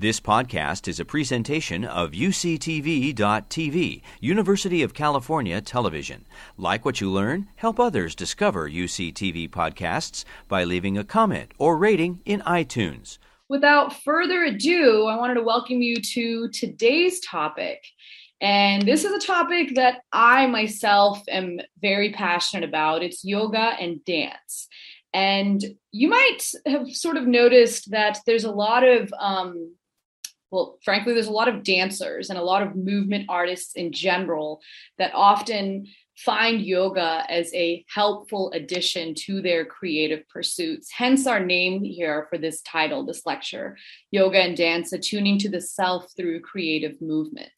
This podcast is a presentation of UCTV.tv, University of California Television. Like what you learn, help others discover UCTV podcasts by leaving a comment or rating in iTunes. Without further ado, I wanted to welcome you to today's topic. And this is a topic that I myself am very passionate about. It's yoga and dance. And you might have sort of noticed that there's a lot of um, well, frankly, there's a lot of dancers and a lot of movement artists in general that often find yoga as a helpful addition to their creative pursuits. Hence, our name here for this title, this lecture Yoga and Dance Attuning to the Self Through Creative Movement.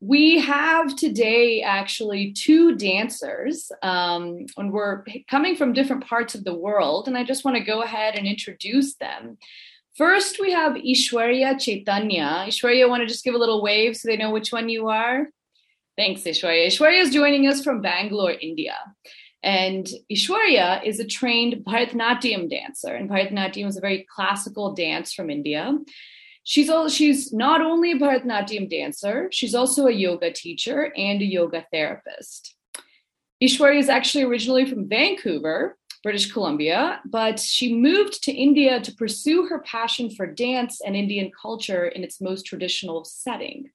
We have today actually two dancers, um, and we're coming from different parts of the world. And I just want to go ahead and introduce them. First, we have Ishwarya Chaitanya. Ishwarya, want to just give a little wave so they know which one you are? Thanks, Ishwarya. Ishwarya is joining us from Bangalore, India. And Ishwarya is a trained Bharatanatyam dancer, and Bharatanatyam is a very classical dance from India. She's all, she's not only a Bharatanatyam dancer, she's also a yoga teacher and a yoga therapist. Ishwarya is actually originally from Vancouver, British Columbia, but she moved to India to pursue her passion for dance and Indian culture in its most traditional setting.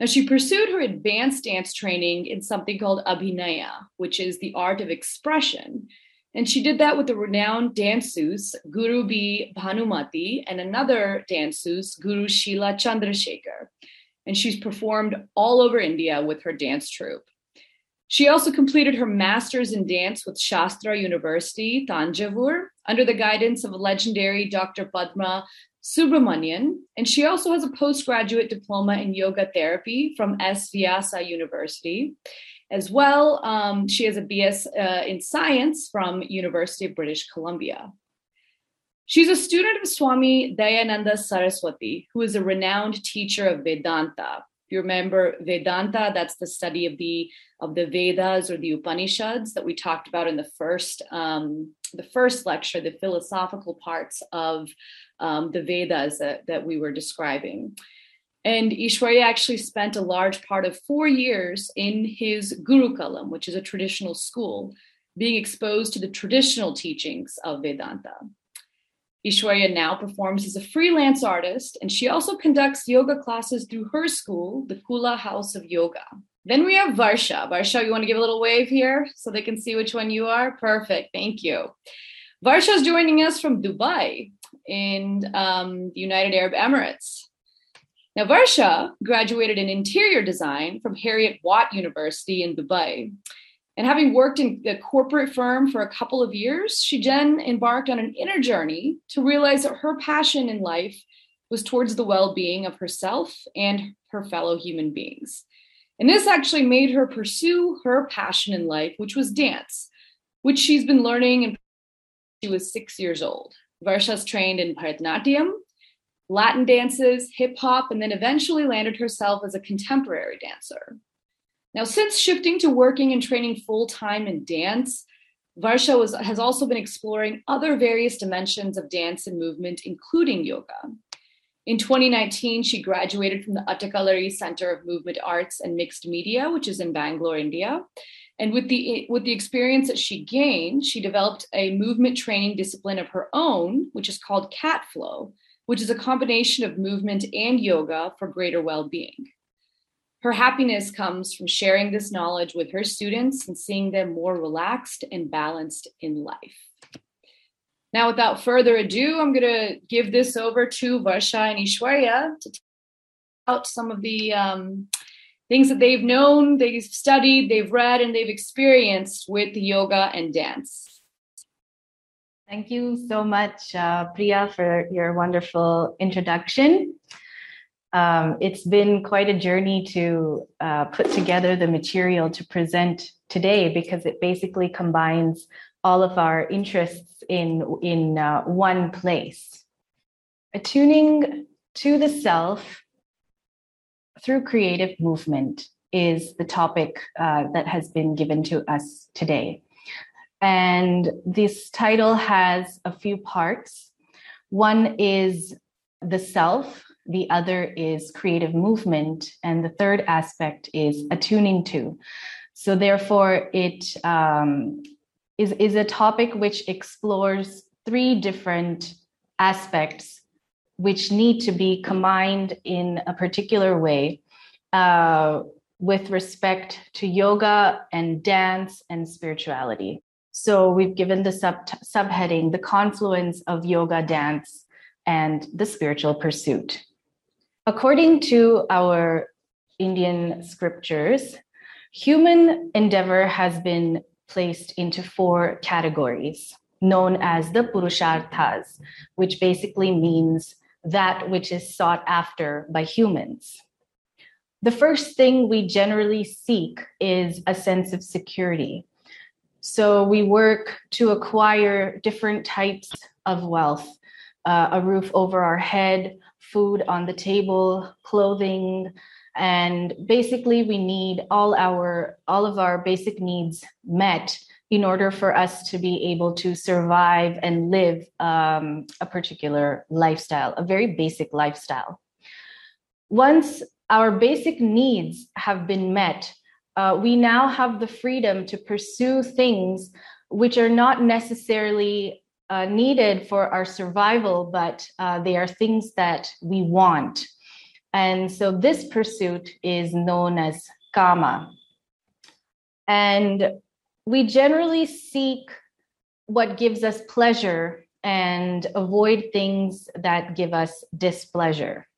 Now, she pursued her advanced dance training in something called Abhinaya, which is the art of expression. And she did that with the renowned danseuse Guru B. Bhanumati and another danseuse, Guru Sheila Chandrasekhar. And she's performed all over India with her dance troupe. She also completed her master's in dance with SASTRA University, Thanjavur, under the guidance of legendary Dr. Padma Subramanian. And she also has a postgraduate diploma in yoga therapy from S. Vyasa University. As well, um, she has a BS uh, in science from University of British Columbia. She's a student of Swami Dayananda Saraswati, who is a renowned teacher of Vedanta, you remember Vedanta, that's the study of the of the Vedas or the Upanishads that we talked about in the first um, the first lecture, the philosophical parts of um, the Vedas that, that we were describing. And Ishwarya actually spent a large part of four years in his Gurukulam, which is a traditional school, being exposed to the traditional teachings of Vedanta. Ishwarya now performs as a freelance artist, and she also conducts yoga classes through her school, the Kula House of Yoga. Then we have Varsha. Varsha, you want to give a little wave here so they can see which one you are? Perfect. Thank you. Varsha is joining us from Dubai in um, the United Arab Emirates. Now, Varsha graduated in interior design from Heriot-Watt University in Dubai. And having worked in a corporate firm for a couple of years, she then embarked on an inner journey to realize that her passion in life was towards the well being of herself and her fellow human beings. And this actually made her pursue her passion in life, which was dance, which she's been learning and she was six years old. Varsha's trained in Bharatanatyam, Latin dances, hip hop, and then eventually landed herself as a contemporary dancer. Now, since shifting to working and training full time in dance, Varsha was, has also been exploring other various dimensions of dance and movement, including yoga. In 2019, she graduated from the Attakalari Center of Movement Arts and Mixed Media, which is in Bangalore, India. And with the, with the experience that she gained, she developed a movement training discipline of her own, which is called Cat Flow, which is a combination of movement and yoga for greater well being. Her happiness comes from sharing this knowledge with her students and seeing them more relaxed and balanced in life. Now, without further ado, I'm going to give this over to Varsha and Ishwarya to talk about some of the um, things that they've known, they've studied, they've read, and they've experienced with yoga and dance. Thank you so much, uh, Priya, for your wonderful introduction um, it's been quite a journey to uh, put together the material to present today because it basically combines all of our interests in in uh, one place. Attuning to the self through creative movement is the topic uh, that has been given to us today. And this title has a few parts. One is the self, the other is creative movement, and the third aspect is attuning to. So, therefore, it um, is is a topic which explores three different aspects which need to be combined in a particular way uh, with respect to yoga and dance and spirituality. So we've given the sub subheading the confluence of yoga, dance, and the spiritual pursuit. According to our Indian scriptures, human endeavor has been placed into four categories known as the Purusharthas, which basically means that which is sought after by humans. The first thing we generally seek is a sense of security. So we work to acquire different types of wealth uh, a roof over our head, food on the table, clothing, and basically we need all our all of our basic needs met in order for us to be able to survive and live um, a particular lifestyle, a very basic lifestyle. Once our basic needs have been met, uh, we now have the freedom to pursue things which are not necessarily uh, needed for our survival, but uh, they are things that we want. And so this pursuit is known as kama. And we generally seek what gives us pleasure and avoid things that give us displeasure.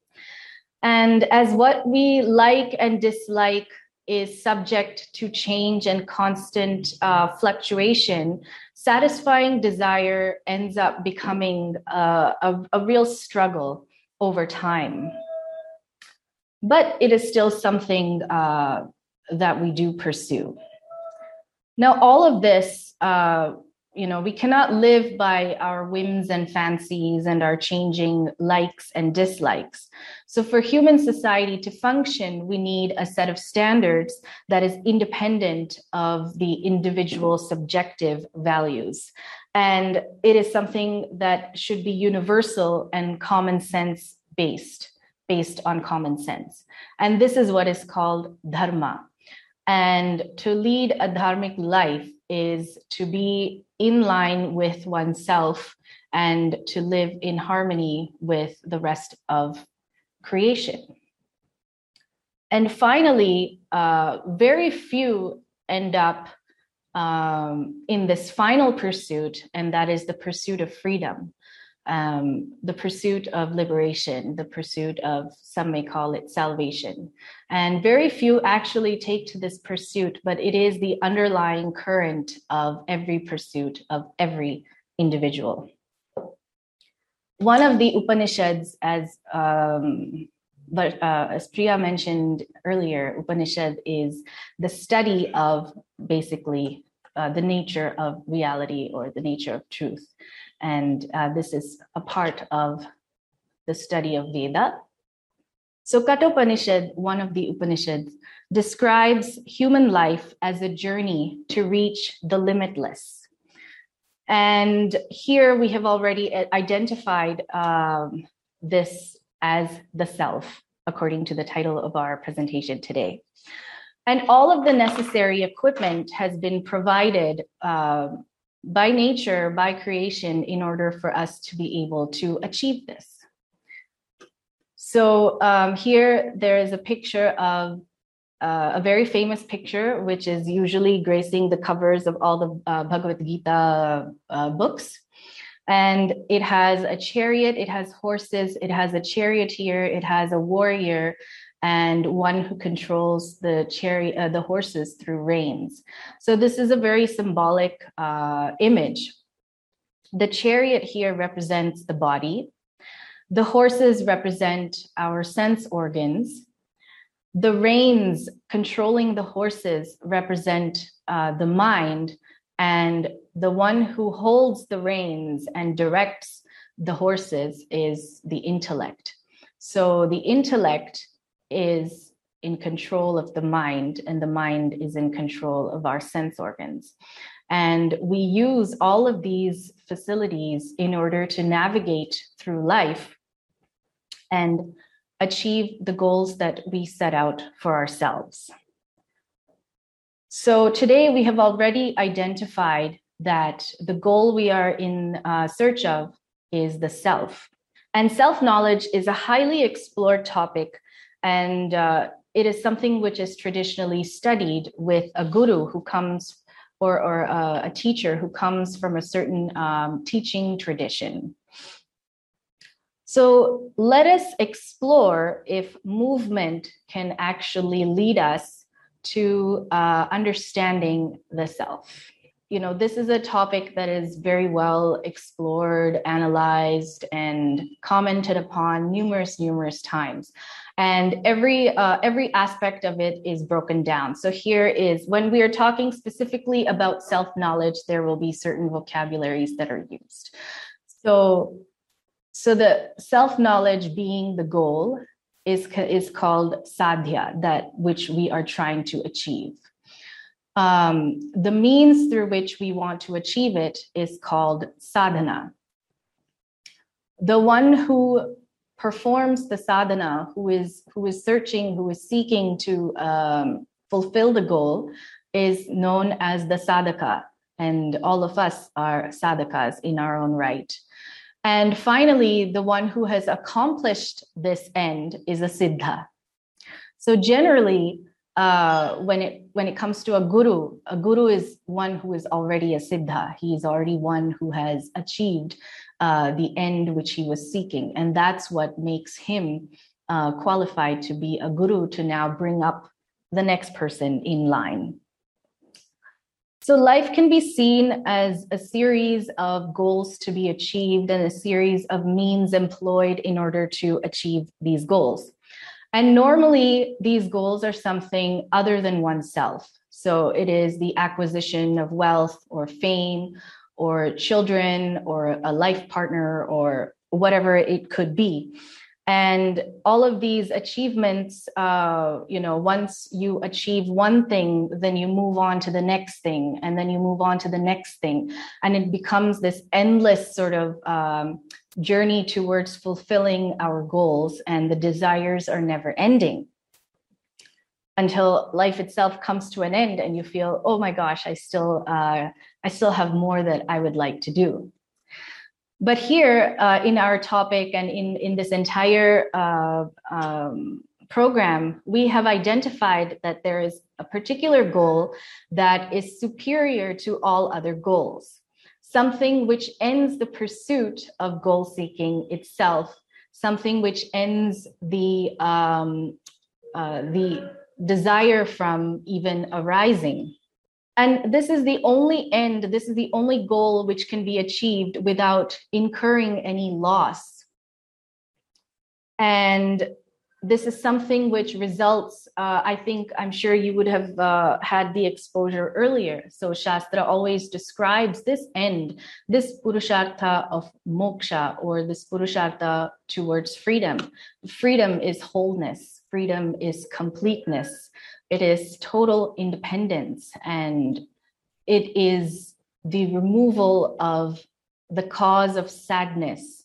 And as what we like and dislike is subject to change and constant uh, fluctuation, satisfying desire ends up becoming uh, a, a real struggle over time. But it is still something uh, that we do pursue. Now, all of this, uh, you know, we cannot live by our whims and fancies and our changing likes and dislikes. So, for human society to function, we need a set of standards that is independent of the individual subjective values. And it is something that should be universal and common sense based, based on common sense. And this is what is called dharma. And to lead a dharmic life is to be in line with oneself and to live in harmony with the rest of creation. And finally, uh, very few end up um, in this final pursuit, and that is the pursuit of freedom um, the pursuit of liberation, the pursuit of, some may call it salvation. And very few actually take to this pursuit, but it is the underlying current of every pursuit of every individual. One of the Upanishads, as um, but uh, as Priya mentioned earlier, Upanishad is the study of basically uh, the nature of reality or the nature of truth. And uh, this is a part of the study of Veda. So, Kathopanishad, one of the Upanishads, describes human life as a journey to reach the limitless. And here we have already identified um, this as the self, according to the title of our presentation today. And all of the necessary equipment has been provided uh, by nature, by creation, in order for us to be able to achieve this. So um, here there is a picture of uh, a very famous picture, which is usually gracing the covers of all the uh, Bhagavad Gita uh, books. And it has a chariot, it has horses, it has a charioteer, it has a warrior, and one who controls the chariot, uh, the horses through reins. So this is a very symbolic uh, image. The chariot here represents the body. The horses represent our sense organs. The reins controlling the horses represent uh, the mind, and the one who holds the reins and directs the horses is the intellect. So the intellect is in control of the mind, and the mind is in control of our sense organs. And we use all of these facilities in order to navigate through life and achieve the goals that we set out for ourselves. So today we have already identified that the goal we are in uh, search of is the self. And self knowledge is a highly explored topic, and uh, it is something which is traditionally studied with a guru who comes or, or uh, a teacher who comes from a certain um, teaching tradition. So let us explore if movement can actually lead us to uh, understanding the self you know, this is a topic that is very well explored, analyzed, and commented upon numerous, numerous times. And every uh, every aspect of it is broken down. So here is when we are talking specifically about self knowledge, there will be certain vocabularies that are used. So, so the self knowledge being the goal is is called sadhya, that which we are trying to achieve um, the means through which we want to achieve it is called sadhana. The one who performs the sadhana, who is who is searching, who is seeking to um, fulfill the goal, is known as the sadhaka, and all of us are sadhakas in our own right. And finally, the one who has accomplished this end is a siddha. So generally, uh, when it when it comes to a guru, a guru is one who is already a siddha. He is already one who has achieved uh, the end which he was seeking, and that's what makes him uh, qualified to be a guru to now bring up the next person in line. So life can be seen as a series of goals to be achieved and a series of means employed in order to achieve these goals. And normally, these goals are something other than oneself. So it is the acquisition of wealth or fame or children or a life partner or whatever it could be. And all of these achievements, uh, you know, once you achieve one thing, then you move on to the next thing, and then you move on to the next thing. And it becomes this endless sort of um, journey towards fulfilling our goals, and the desires are never ending. Until life itself comes to an end and you feel oh my gosh i still uh, i still have more that i would like to do. But here uh, in our topic and in in this entire uh, um, program we have identified that there is a particular goal that is superior to all other goals something which ends the pursuit of goal seeking itself, something which ends the um, uh, the desire from even arising. And this is the only end, this is the only goal which can be achieved without incurring any loss. And this is something which results uh, i think i'm sure you would have uh, had the exposure earlier. So shastra always describes this end this purushartha of moksha or this purushartha towards freedom. Freedom is wholeness. Freedom is completeness. It is total independence. And it is the removal of the cause of sadness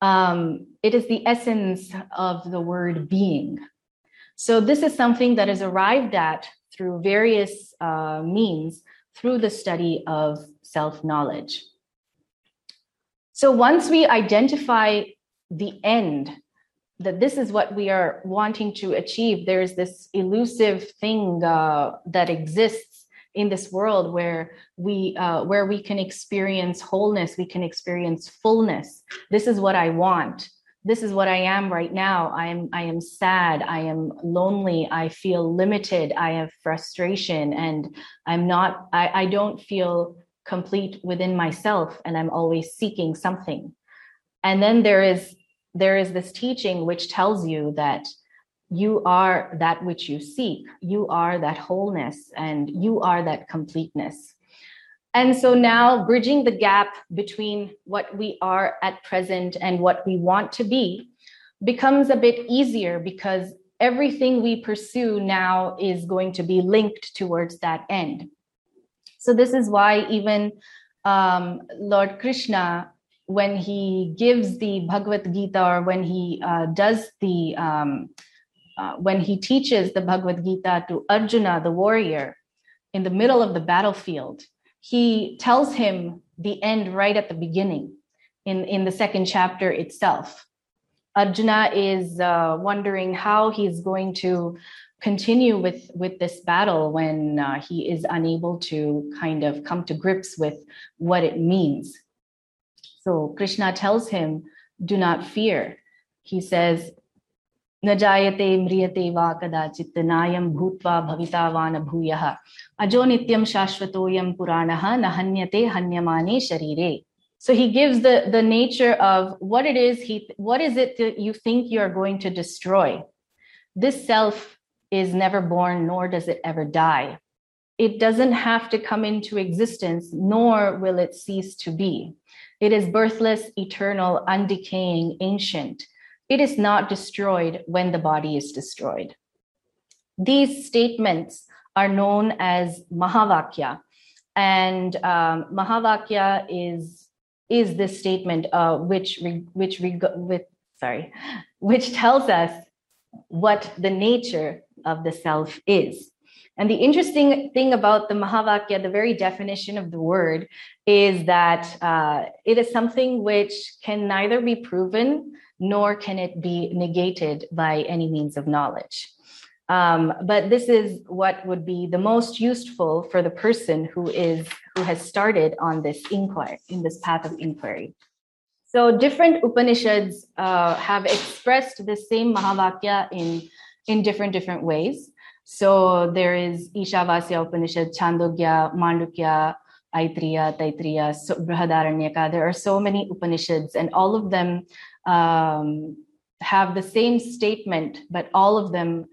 um, it is the essence of the word being. So, this is something that is arrived at through various uh, means through the study of self knowledge. So, once we identify the end, that this is what we are wanting to achieve, there's this elusive thing uh, that exists in this world where we uh, where we can experience wholeness we can experience fullness. This is what i want. This is what i am right now. I am i am sad. I am lonely. I feel limited. I have frustration and i'm not i, I don't feel complete within myself and i'm always seeking something. And then there is there is this teaching which tells you that you are that which you seek. You are that wholeness and you are that completeness. And so now, bridging the gap between what we are at present and what we want to be becomes a bit easier because everything we pursue now is going to be linked towards that end. So, this is why even um, Lord Krishna when he gives the Bhagavad Gita or when he uh, does the um, uh, when he teaches the Bhagavad Gita to Arjuna, the warrior, in the middle of the battlefield, he tells him the end right at the beginning in, in the second chapter itself. Arjuna is uh, wondering how he's going to continue with, with this battle when uh, he is unable to kind of come to grips with what it means. So Krishna tells him, Do not fear. He says, न जायते म्रियते वा कदाचित् नायं भूत्वा भवितावान् भूयः अजो नित्यं शाश्वतोऽयं पुराणः न हन्यते हन्यमाने शरीरे so he gives the the nature of what it is he what is it that you think you are going to destroy this self is never born nor does it ever die it doesn't have to come into existence nor will it cease to be it is birthless eternal undecaying ancient it is not destroyed when the body is destroyed. These statements are known as Mahavakya. And um, Mahavakya is, is this statement uh, which, which, with, sorry, which tells us what the nature of the self is. And the interesting thing about the Mahavakya, the very definition of the word, is that uh, it is something which can neither be proven nor can it be negated by any means of knowledge. Um, but this is what would be the most useful for the person who is who has started on this inquiry in this path of inquiry. So different Upanishads uh, have expressed the same Mahavakya in in different different ways. So there is Ishavasya Upanishad, Chandogya, Mandukya, Aitareya, Taittiriya, so. There are so many Upanishads, and all of them um, have the same statement, but all of them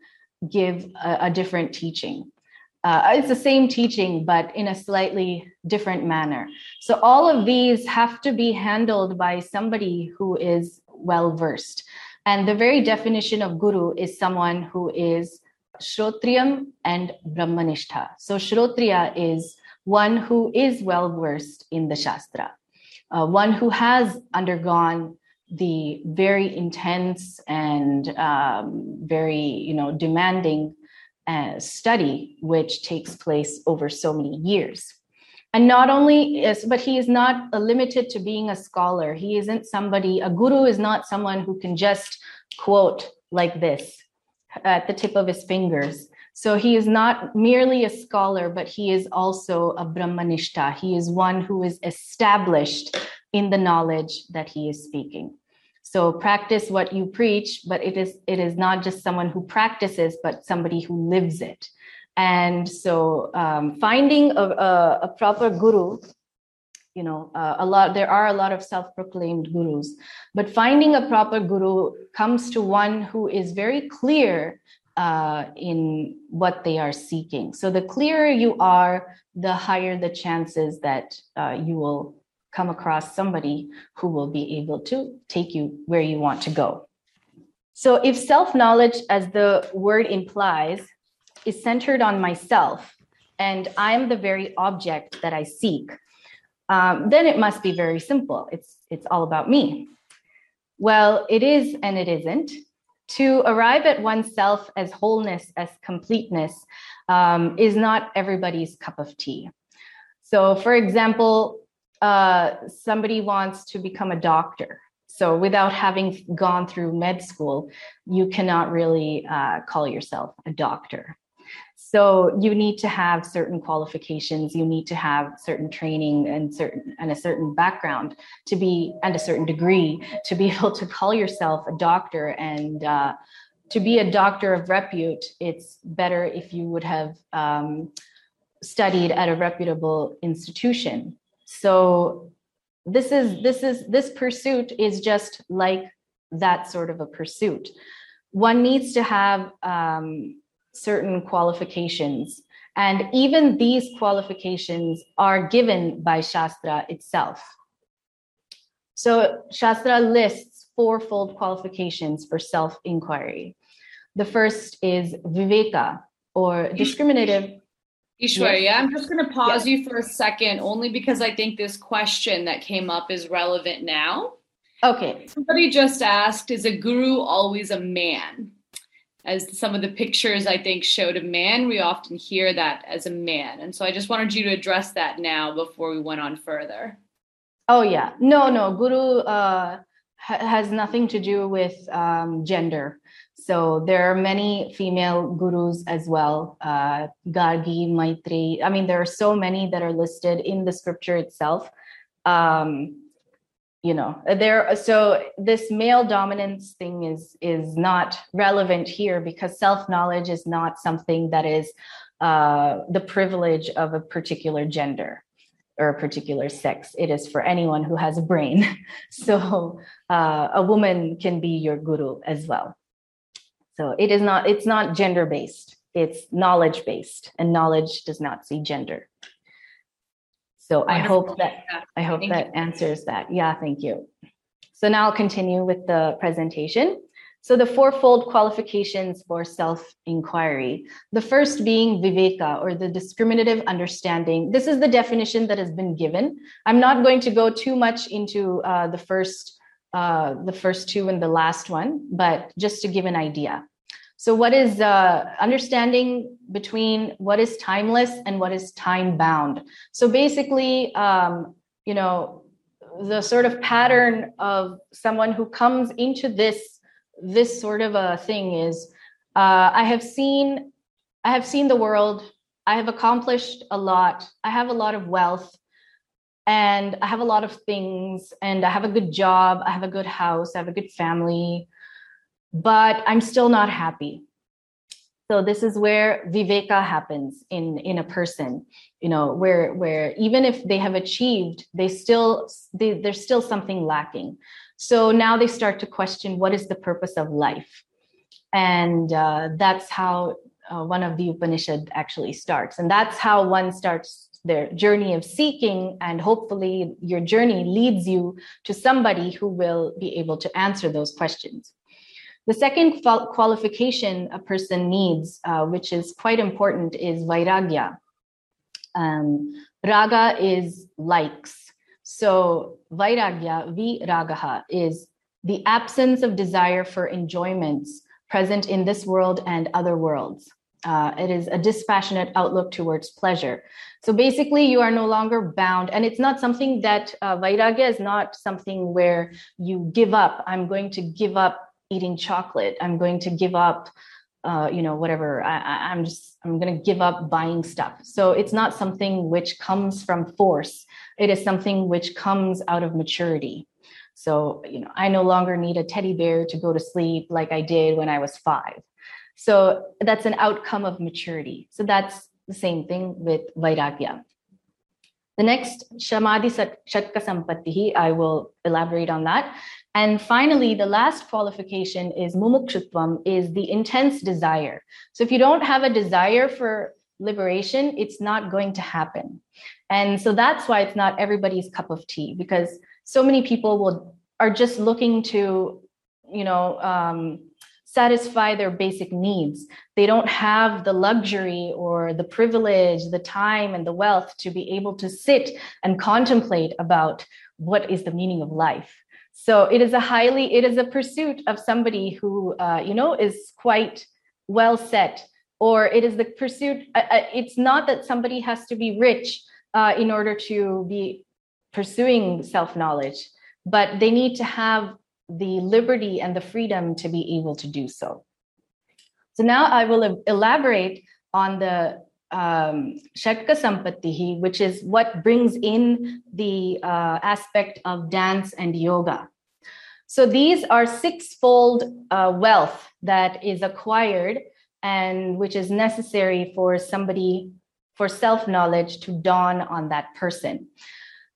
give a, a different teaching. Uh, it's the same teaching, but in a slightly different manner. So all of these have to be handled by somebody who is well versed. And the very definition of guru is someone who is Shrotriyam and Brahmanishtha. So Shrotriya is one who is well versed in the Shastra, uh, one who has undergone the very intense and um, very you know demanding uh, study which takes place over so many years. And not only is but he is not limited to being a scholar. He isn't somebody a guru is not someone who can just quote like this at the tip of his fingers. So he is not merely a scholar but he is also a brahmanishta. He is one who is established in the knowledge that he is speaking. So practice what you preach, but it is it is not just someone who practices, but somebody who lives it. And so um, finding a, a, a, proper guru, you know, uh, a lot there are a lot of self-proclaimed gurus, but finding a proper guru comes to one who is very clear uh, in what they are seeking. So the clearer you are, the higher the chances that uh, you will come across somebody who will be able to take you where you want to go. So, if self knowledge, as the word implies, is centered on myself and I am the very object that I seek, um, then it must be very simple. It's, it's all about me. Well, it is and it isn't. To arrive at oneself as wholeness, as completeness, um, is not everybody's cup of tea. So, for example, uh, somebody wants to become a doctor. So, without having gone through med school, you cannot really uh, call yourself a doctor. So, you need to have certain qualifications. You need to have certain training and certain and a certain background to be and a certain degree to be able to call yourself a doctor. And uh, to be a doctor of repute, it's better if you would have um, studied at a reputable institution so this is this is this pursuit is just like that sort of a pursuit. One needs to have um, certain qualifications. And even these qualifications are given by shastra itself. So shastra lists fourfold qualifications for self inquiry the first is viveka or discriminative Ishwarya, yes. I'm just going to pause yes. you for a second, only because I think this question that came up is relevant now. Okay. Somebody just asked, is a guru always a man? As some of the pictures I think showed a man, we often hear that as a man. And so I just wanted you to address that now before we went on further. Oh, yeah. No, no. Guru uh, ha- has nothing to do with um, gender. So there are many female gurus as well. Uh, Gargi, Maitri. I mean, there are so many that are listed in the scripture itself. Um, you know, there. So this male dominance thing is is not relevant here because self knowledge is not something that is uh, the privilege of a particular gender or a particular sex. It is for anyone who has a brain. So uh, a woman can be your guru as well. So it is not, it's not gender based, it's knowledge based, and knowledge does not see gender. So I hope that I hope thank that you. answers that. Yeah, thank you. So now I'll continue with the presentation. So the fourfold qualifications for self-inquiry. The first being viveka or the discriminative understanding. This is the definition that has been given. I'm not going to go too much into uh, the first uh, the first two and the last one, but just to give an idea. So, what is uh, understanding between what is timeless and what is time bound? So, basically, um, you know, the sort of pattern of someone who comes into this this sort of a thing is uh, I have seen I have seen the world. I have accomplished a lot. I have a lot of wealth and I have a lot of things and I have a good job, I have a good house, I have a good family, but I'm still not happy. So this is where viveka happens in in a person, you know, where where even if they have achieved, they still they, there's still something lacking. So now they start to question what is the purpose of life, and uh, that's how uh, one of the Upanishad actually starts, and that's how one starts their journey of seeking and hopefully your journey leads you to somebody who will be able to answer those questions. The second qualification a person needs uh, which is quite important is vairagya. Um, raga is likes. So vairagya viragaha is the absence of desire for enjoyments present in this world and other worlds uh, it is a dispassionate outlook towards pleasure. So basically, you are no longer bound, and it's not something that uh, vairagya is not something where you give up. I'm going to give up eating chocolate. I'm going to give up, uh, you know, whatever. I, I'm just I'm going to give up buying stuff. So it's not something which comes from force. It is something which comes out of maturity. So you know, I no longer need a teddy bear to go to sleep like I did when I was five so that's an outcome of maturity. So that's the same thing with Vairagya. The next, Shamadi Shatka I will elaborate on that. And finally, the last qualification is Mumukshutvam, is the intense desire. So if you don't have a desire for liberation, it's not going to happen. And so that's why it's not everybody's cup of tea, because so many people will are just looking to, you know, um, satisfy their basic needs. They don't have the luxury or the privilege, the time and the wealth to be able to sit and contemplate about what is the meaning of life. So it is a highly, it is a pursuit of somebody who, uh, you know, is quite well set, or it is the pursuit. Uh, uh it's not that somebody has to be rich uh, in order to be pursuing self knowledge, but they need to have the liberty and the freedom to be able to do so. So now I will elaborate on the um, Sampattihi, which is what brings in the uh, aspect of dance and yoga. So these are sixfold uh, wealth that is acquired and which is necessary for somebody, for self knowledge to dawn on that person.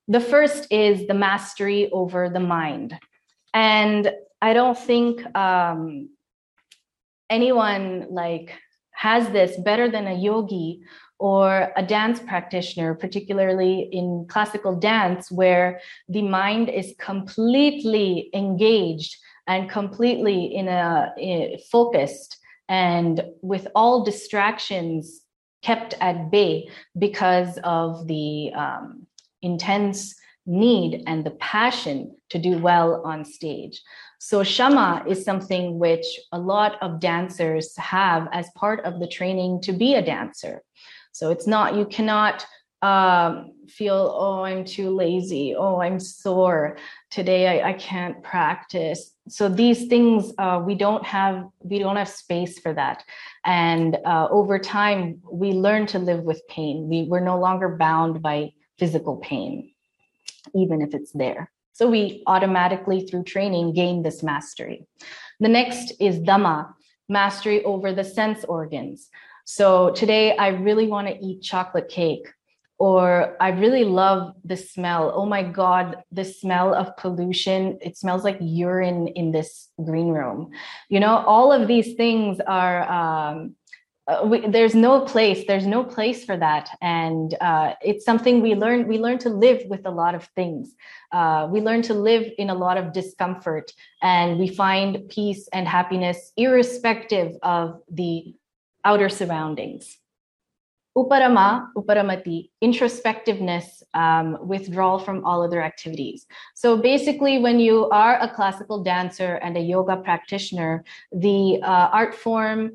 The first is the mastery over the mind. And I don't think um, anyone like has this better than a yogi or a dance practitioner, particularly in classical dance, where the mind is completely engaged and completely in a, in, focused and with all distractions kept at bay because of the um, intense need and the passion to do well on stage. So, Shama is something which a lot of dancers have as part of the training to be a dancer. So, it's not, you cannot um, feel, oh, I'm too lazy. Oh, I'm sore. Today I, I can't practice. So these things uh, we don't have we don't have space for that. And uh, over time, we learn to live with pain. We, we're no longer bound by physical pain, even if it's there. So we automatically, through training, gain this mastery. The next is Dama, mastery over the sense organs. So today, I really want to eat chocolate cake or I really love the smell. Oh my God, the smell of pollution. It smells like urine in this green room. You know, all of these things are, um, uh, we, there's no place, there's no place for that. And uh, it's something we learn, we learn to live with a lot of things. Uh, we learn to live in a lot of discomfort and we find peace and happiness irrespective of the outer surroundings. Uparama, uparamati, introspectiveness, um, withdrawal from all other activities. So basically, when you are a classical dancer and a yoga practitioner, the uh, art form,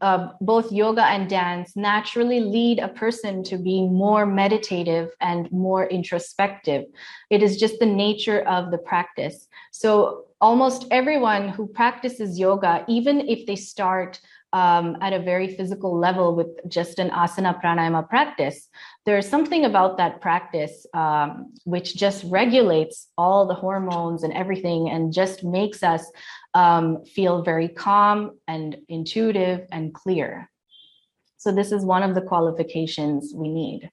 uh, both yoga and dance, naturally lead a person to be more meditative and more introspective. It is just the nature of the practice. So almost everyone who practices yoga, even if they start um, at a very physical level with just an asana pranayama practice, there's something about that practice um, which just regulates all the hormones and everything and just makes us um, feel very calm and intuitive and clear. So, this is one of the qualifications we need.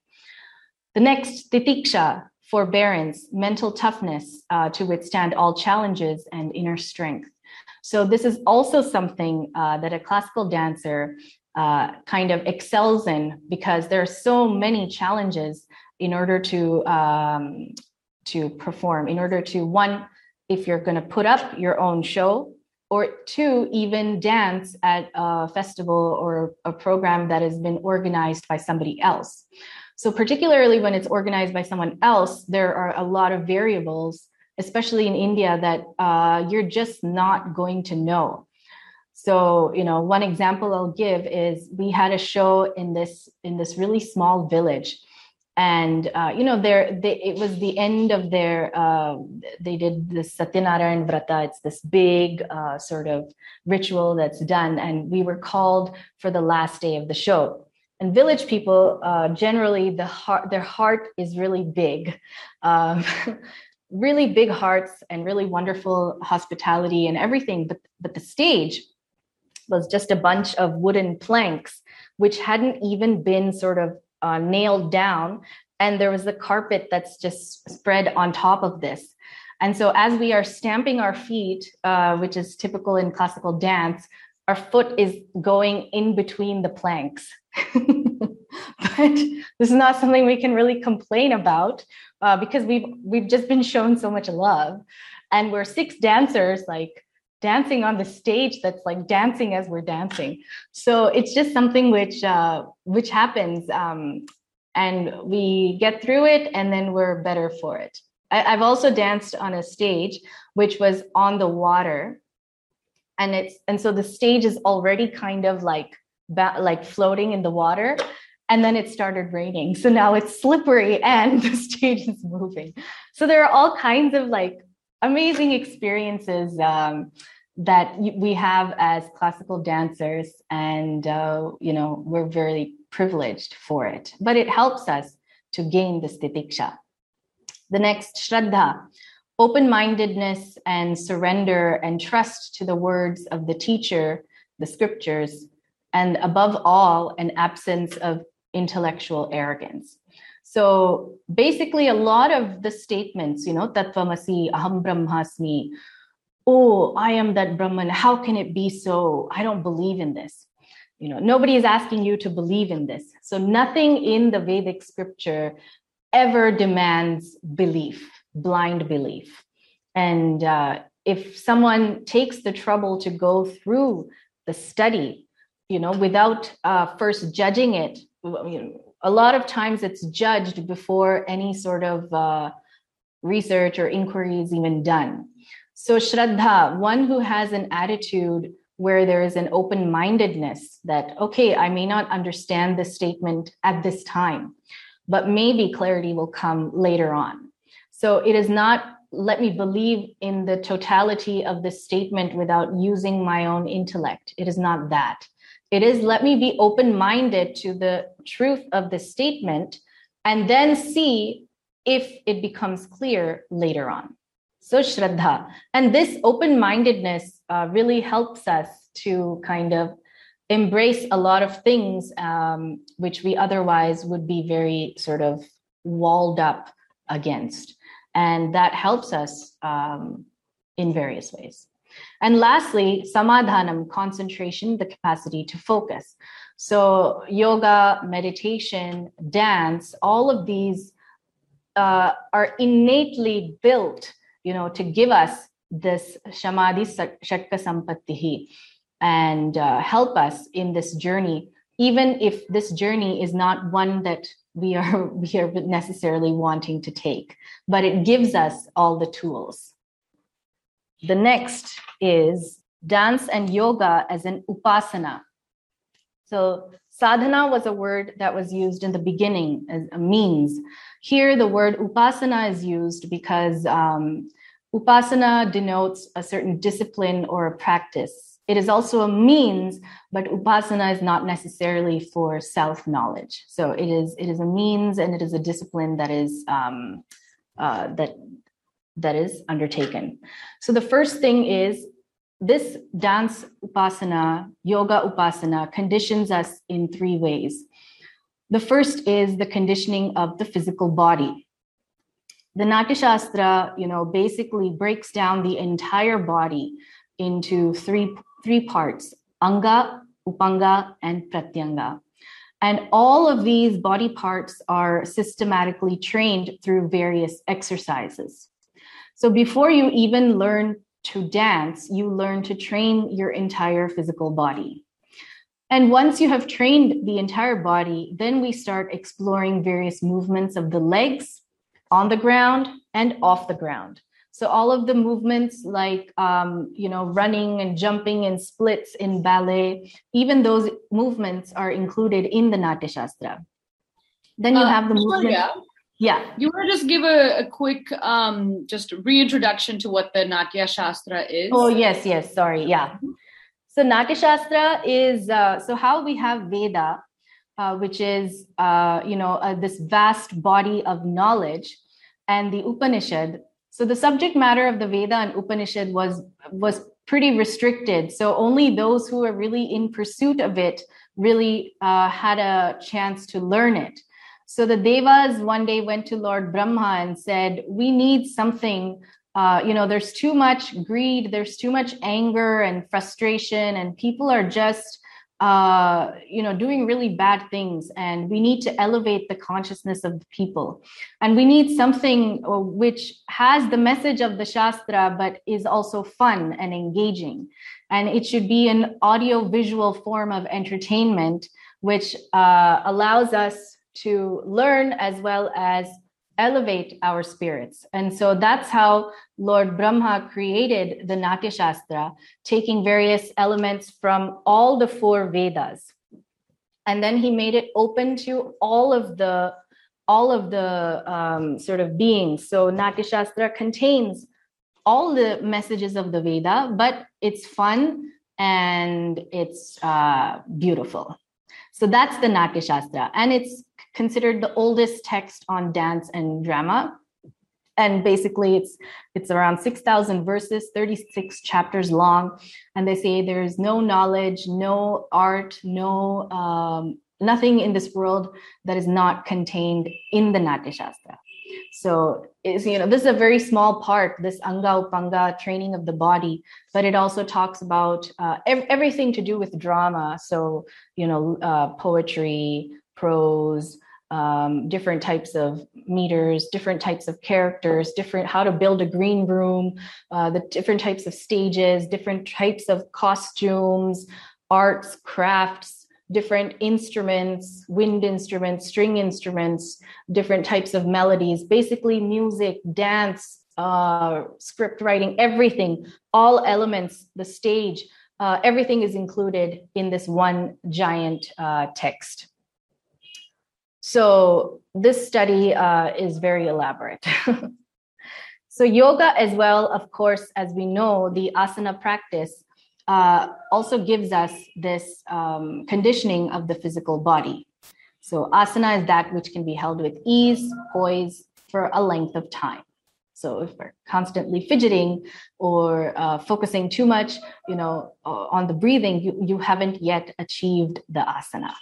The next, titiksha, forbearance, mental toughness uh, to withstand all challenges and inner strength. So this is also something uh, that a classical dancer uh, kind of excels in because there are so many challenges in order to um, to perform. In order to one, if you're going to put up your own show, or two, even dance at a festival or a program that has been organized by somebody else. So particularly when it's organized by someone else, there are a lot of variables especially in India, that uh, you're just not going to know. So, you know, one example I'll give is we had a show in this in this really small village, and uh, you know, there they, it was the end of their. Uh, they did this Satyanarayan Vrata. It's this big uh, sort of ritual that's done, and we were called for the last day of the show and village people uh, generally the heart their heart is really big um, really big hearts and really wonderful hospitality and everything but but the stage was just a bunch of wooden planks which hadn't even been sort of uh, nailed down and there was the carpet that's just spread on top of this. And so as we are stamping our feet uh, which is typical in classical dance our foot is going in between the planks. But this is not something we can really complain about uh, because we've we've just been shown so much love. And we're six dancers like dancing on the stage that's like dancing as we're dancing. So it's just something which uh, which happens um, and we get through it and then we're better for it. I, i've also danced on a stage which was on the water and it's and so the stage is already kind of like ba- like floating in the water and then it started raining. So now it's slippery and the stage is moving. So there are all kinds of like amazing experiences um, that we have as classical dancers and uh, you know we're very privileged for it but it helps us to gain this titiksha the next shraddha open-mindedness and surrender and trust to the words of the teacher the scriptures and above all an absence of intellectual arrogance. So basically, a lot of the statements, you know, Tatvamasi, Aham Brahmasmi, oh, I am that Brahman. How can it be so? I don't believe in this. You know, nobody is asking you to believe in this. So nothing in the Vedic scripture ever demands belief, blind belief. And uh, if someone takes the trouble to go through the study, you know, without uh, first judging it you know, a lot of times it's judged before any sort of uh, research or inquiry is even done. So, Shraddha, one who has an attitude where there is an open mindedness that, okay, I may not understand this statement at this time, but maybe clarity will come later on. So, it is not let me believe in the totality of this statement without using my own intellect. It is not that. It is let me be open minded to the truth of the statement and then see if it becomes clear later on. So, Shraddha. And this open mindedness uh, really helps us to kind of embrace a lot of things um, which we otherwise would be very sort of walled up against. And that helps us um, in various ways. And lastly, samadhanam, concentration, the capacity to focus. So, yoga, meditation, dance, all of these uh, are innately built, you know, to give us this Shamadi Shatka sampattihi and uh, help us in this journey, even if this journey is not one that we are we are necessarily wanting to take, but it gives us all the tools. The next is dance and yoga as an upasana. So sadhana was a word that was used in the beginning as a means. Here, the word upasana is used because um, upasana denotes a certain discipline or a practice. It is also a means, but upasana is not necessarily for self knowledge. So it is it is a means and it is a discipline that is um, uh, that that is undertaken. So the first thing is this dance upasana, yoga upasana conditions us in three ways. The first is the conditioning of the physical body. The Natya Shastra, you know, basically breaks down the entire body into three, three parts, anga, upanga, and pratyanga. And all of these body parts are systematically trained through various exercises. So before you even learn to dance, you learn to train your entire physical body. And once you have trained the entire body, then we start exploring various movements of the legs on the ground and off the ground. So all of the movements like um, you know running and jumping and splits in ballet, even those movements are included in the Natya Shastra. Then you uh, have the movement. Yeah. Yeah, you want to just give a, a quick um, just reintroduction to what the Natya Shastra is? Oh, yes, yes. Sorry. Yeah. So Natya Shastra is uh, so how we have Veda, uh, which is uh, you know uh, this vast body of knowledge, and the Upanishad. So the subject matter of the Veda and Upanishad was was pretty restricted. So only those who were really in pursuit of it really uh, had a chance to learn it. So the Devas one day went to Lord Brahma and said, We need something. Uh, you know, there's too much greed, there's too much anger and frustration, and people are just, uh, you know, doing really bad things. And we need to elevate the consciousness of the people. And we need something uh, which has the message of the Shastra, but is also fun and engaging. And it should be an audio visual form of entertainment, which uh, allows us to learn as well as elevate our spirits. And so that's how Lord Brahma created the Natya Shastra, taking various elements from all the four Vedas. And then he made it open to all of the all of the um, sort of beings. So Natya Shastra contains all the messages of the Veda, but it's fun and it's uh, beautiful. So that's the Natya Shastra. And it's considered the oldest text on dance and drama. And basically it's it's around 6000 verses 36 chapters long. And they say there's no knowledge no art no um, nothing in this world that is not contained in the natya shastra. So is you know this is a very small part this anga upanga training of the body but it also talks about uh, ev- everything to do with drama. So you know uh, poetry prose um, different types of meters, different types of characters, different how to build a green room, uh, the different types of stages, different types of costumes, arts, crafts, different instruments, wind instruments, string instruments, different types of melodies, basically music, dance, uh, script writing, everything, all elements, the stage, uh, everything is included in this one giant uh, text. So this study uh, is very elaborate. so yoga as well, of course, as we know, the asana practice uh, also gives us this um, conditioning of the physical body. So asana is that which can be held with ease, poise for a length of time. So if we're constantly fidgeting or uh, focusing too much, you know, uh, on the breathing, you, you haven't yet achieved the asana.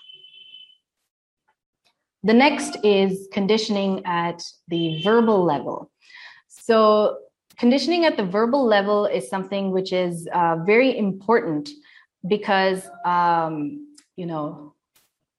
The next is conditioning at the verbal level. So conditioning at the verbal level is something which is uh, very important because um, you know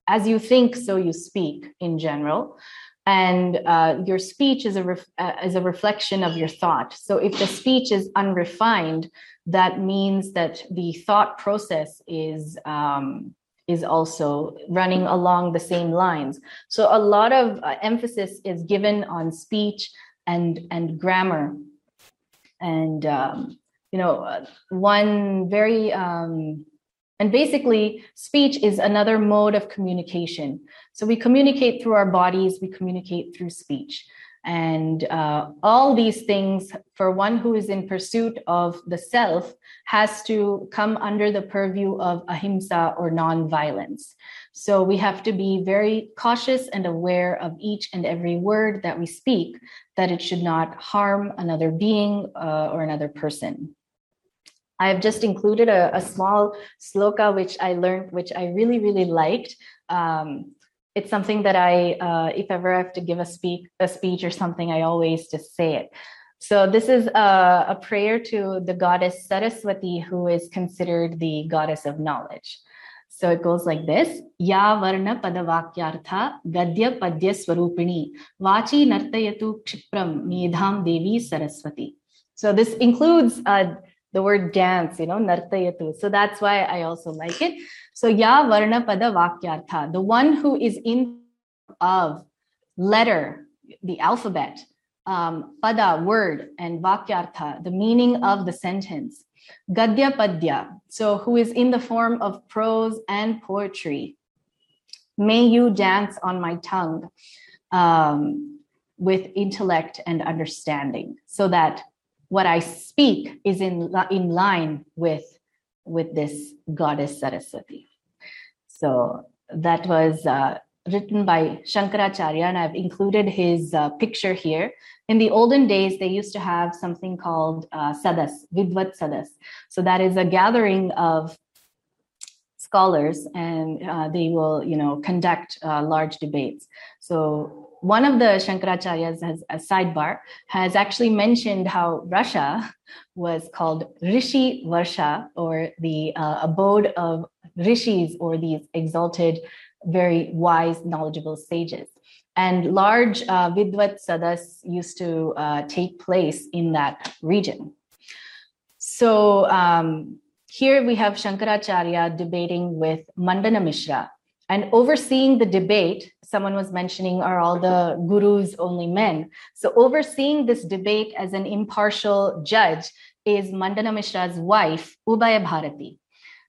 as you think so you speak in general and uh, your speech is a ref- uh, is a reflection of your thought so if the speech is unrefined that means that the thought process is um, is also running along the same lines. So a lot of uh, emphasis is given on speech and and grammar. And um, you know uh, one very um, and basically speech is another mode of communication. So we communicate through our bodies we communicate through speech and uh, all these things for one who is in pursuit of the self has to come under the purview of ahimsa or non-violence so we have to be very cautious and aware of each and every word that we speak that it should not harm another being uh, or another person. I have just included a, a, small sloka which I learned, which I really, really liked. Um, it's something that I, uh, if ever I have to give a speak a speech or something, I always just say it. So this is a, a prayer to the goddess Saraswati, who is considered the goddess of knowledge. So it goes like this Ya Varna Padavakyartha Gadya Padya Swarupini Vachi Nartayatu Kshipram Medham Devi Saraswati. So this includes uh, the word dance, you know, Nartayatu. So that's why I also like it. So Ya Varna Pada Vakyartha, the one who is in of letter, the alphabet, um, pada, word, and vakyartha, the meaning of the sentence. Gadya Padya, so who is in the form of prose and poetry. May you dance on my tongue um, with intellect and understanding, so that what I speak is in, in line with, with this goddess Saraswati. So that was uh, written by Shankaracharya, and I've included his uh, picture here. In the olden days, they used to have something called uh, sadas, vidvat sadas. So that is a gathering of scholars, and uh, they will, you know, conduct uh, large debates. So one of the Shankaracharyas has a sidebar has actually mentioned how Russia was called Rishi Varsha, or the uh, abode of rishis, or these exalted very wise, knowledgeable sages. And large uh, Vidvat Sadas used to uh, take place in that region. So um, here we have Shankaracharya debating with Mandana Mishra. And overseeing the debate, someone was mentioning, are all the gurus only men? So, overseeing this debate as an impartial judge is Mandana Mishra's wife, Ubhaya Bharati.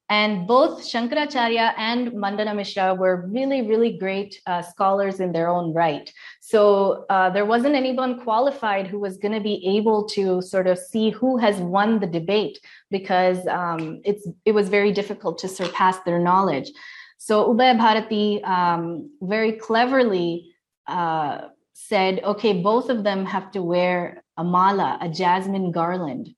And both Shankaracharya and Mandana Mishra were really, really great uh, scholars in their own right. So uh, there wasn't anyone qualified who was going to be able to sort of see who has won the debate because um, it's it was very difficult to surpass their knowledge. So Ubhaya Bharati um, very cleverly uh, said, okay, both of them have to wear a mala, a jasmine garland.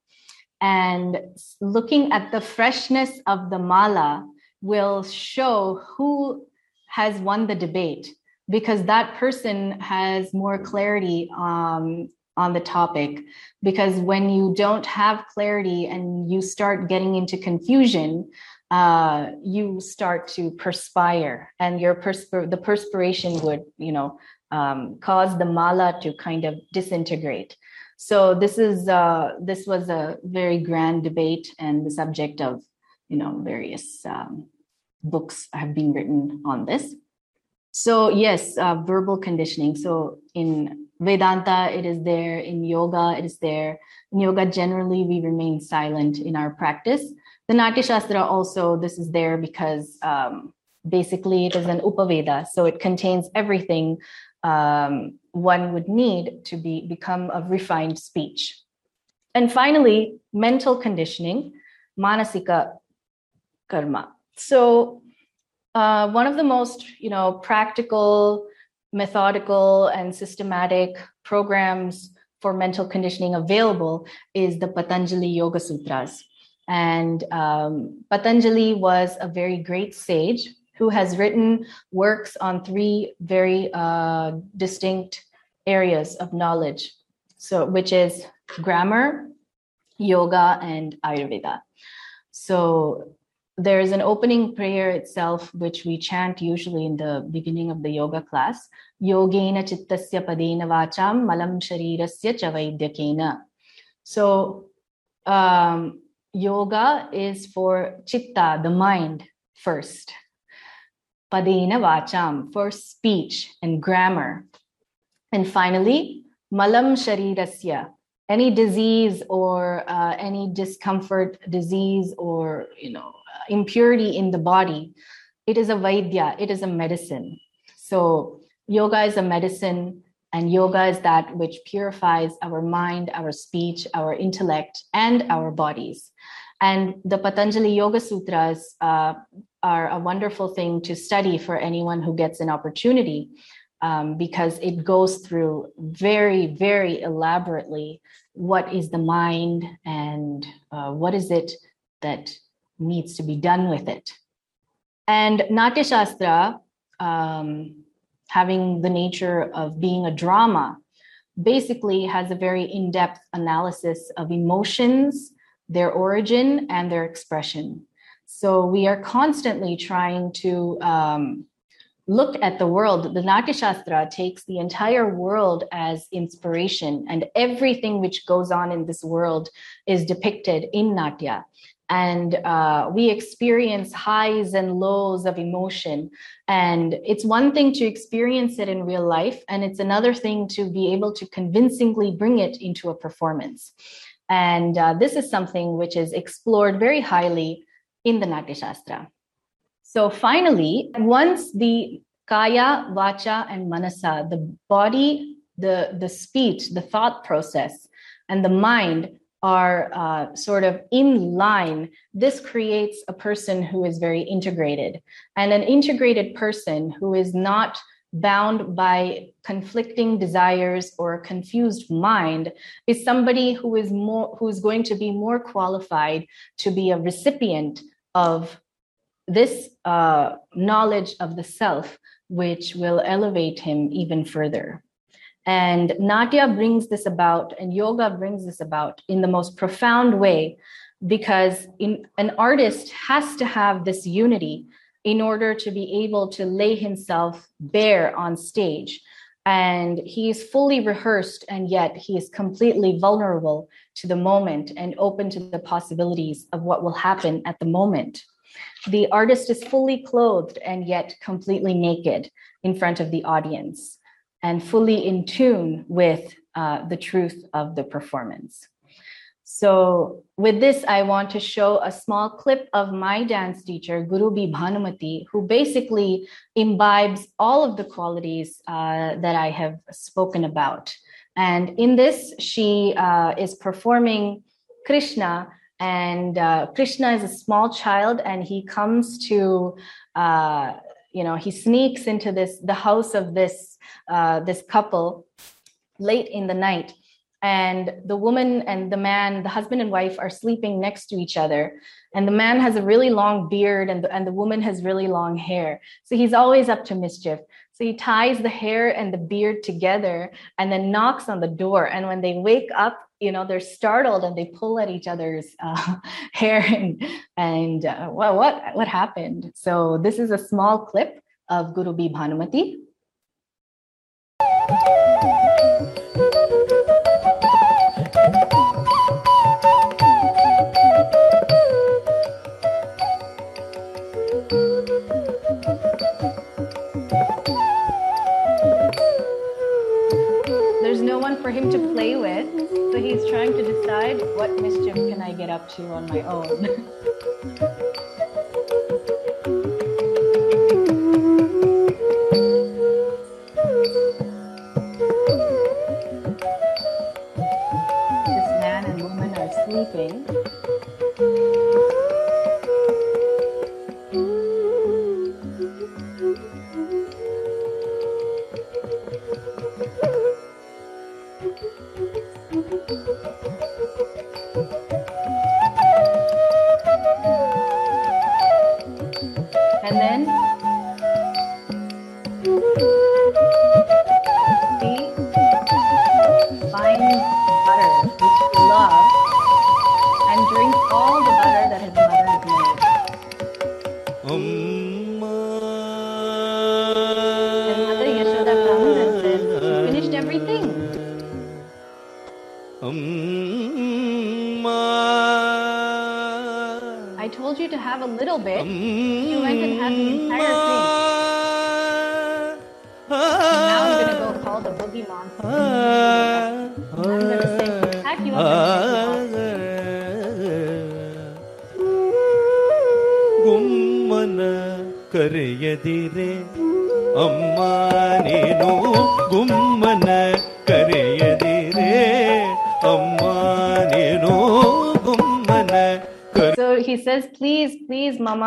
And looking at the freshness of the mala will show who has won the debate because that person has more clarity um, on the topic. Because when you don't have clarity and you start getting into confusion uh, you start to perspire and your perspir- the perspiration would you know um, cause the mala to kind of disintegrate so this is uh, this was a very grand debate and the subject of you know various um, books have been written on this. So, yes, uh, verbal conditioning. So, in Vedanta, it is there. In yoga, it is there. In yoga, generally, we remain silent in our practice. The Natya Shastra also, this is there because um, basically it is an Upaveda. So, it contains everything um, one would need to be become a refined speech. And finally, mental conditioning, manasika karma. So, uh, one of the most you know practical, methodical, and systematic programs for mental conditioning available is the Patanjali Yoga Sutras. And um, Patanjali was a very great sage who has written works on three very uh, distinct areas of knowledge. So, which is grammar, yoga, and Ayurveda. So, there is an opening prayer itself, which we chant usually in the beginning of the yoga class. Yogena chittasya padena vacham malam sharirasya chavaidyakena. So, um, yoga is for chitta, the mind, first. Padena vacham, for speech and grammar. And finally, malam sharirasya, any disease or uh, any discomfort, disease or you know impurity in the body, it is a vaidya, it is a medicine. So yoga is a medicine, and yoga is that which purifies our mind, our speech, our intellect, and our bodies. And the Patanjali Yoga Sutras uh, are a wonderful thing to study for anyone who gets an opportunity um, because it goes through very, very elaborately what is the mind and uh, what is it that needs to be done with it. And Natya Shastra, um, having the nature of being a drama, basically has a very in depth analysis of emotions, their origin, and their expression. So we are constantly trying to um, look at the world. The Natya Shastra takes the entire world as inspiration, and everything which goes on in this world is depicted in Natya and uh, we experience highs and lows of emotion. And it's one thing to experience it in real life, and it's another thing to be able to convincingly bring it into a performance. And uh, this is something which is explored very highly in the Natya Shastra. So finally, once the kaya, vacha, and manasa, the body, the, the speech, the thought process, and the mind are uh, sort of in line, this creates a person who is very integrated. And an integrated person who is not bound by conflicting desires or a confused mind is somebody who is more who's going to be more qualified to be a recipient of this uh, knowledge of the self which will elevate him even further and Natya brings this about, and yoga brings this about in the most profound way, because in, an artist has to have this unity in order to be able to lay himself bare on stage. And he is fully rehearsed, and yet he is completely vulnerable to the moment and open to the possibilities of what will happen at the moment. The artist is fully clothed and yet completely naked in front of the audience and fully in tune with uh, the truth of the performance. So, with this, I want to show a small clip of my dance teacher, Guru. Bhanumati, who basically imbibes all of the qualities uh, that I have spoken about. And in this, she uh, is performing Krishna, and uh, Krishna is a small child, and he comes to uh, you know he sneaks into this the house of this uh, this couple late in the night. And the woman and the man the husband and wife are sleeping next to each other. And the man has a really long beard and the, and the woman has really long hair. So he's always up to mischief. So he ties the hair and the beard together and then knocks on the door. And when they wake up you know they're startled and they pull at each other's uh, hair and and uh, well what what happened? So this is a small clip of guru b for him to play with, so he's trying to decide what mischief can I get up to on my own.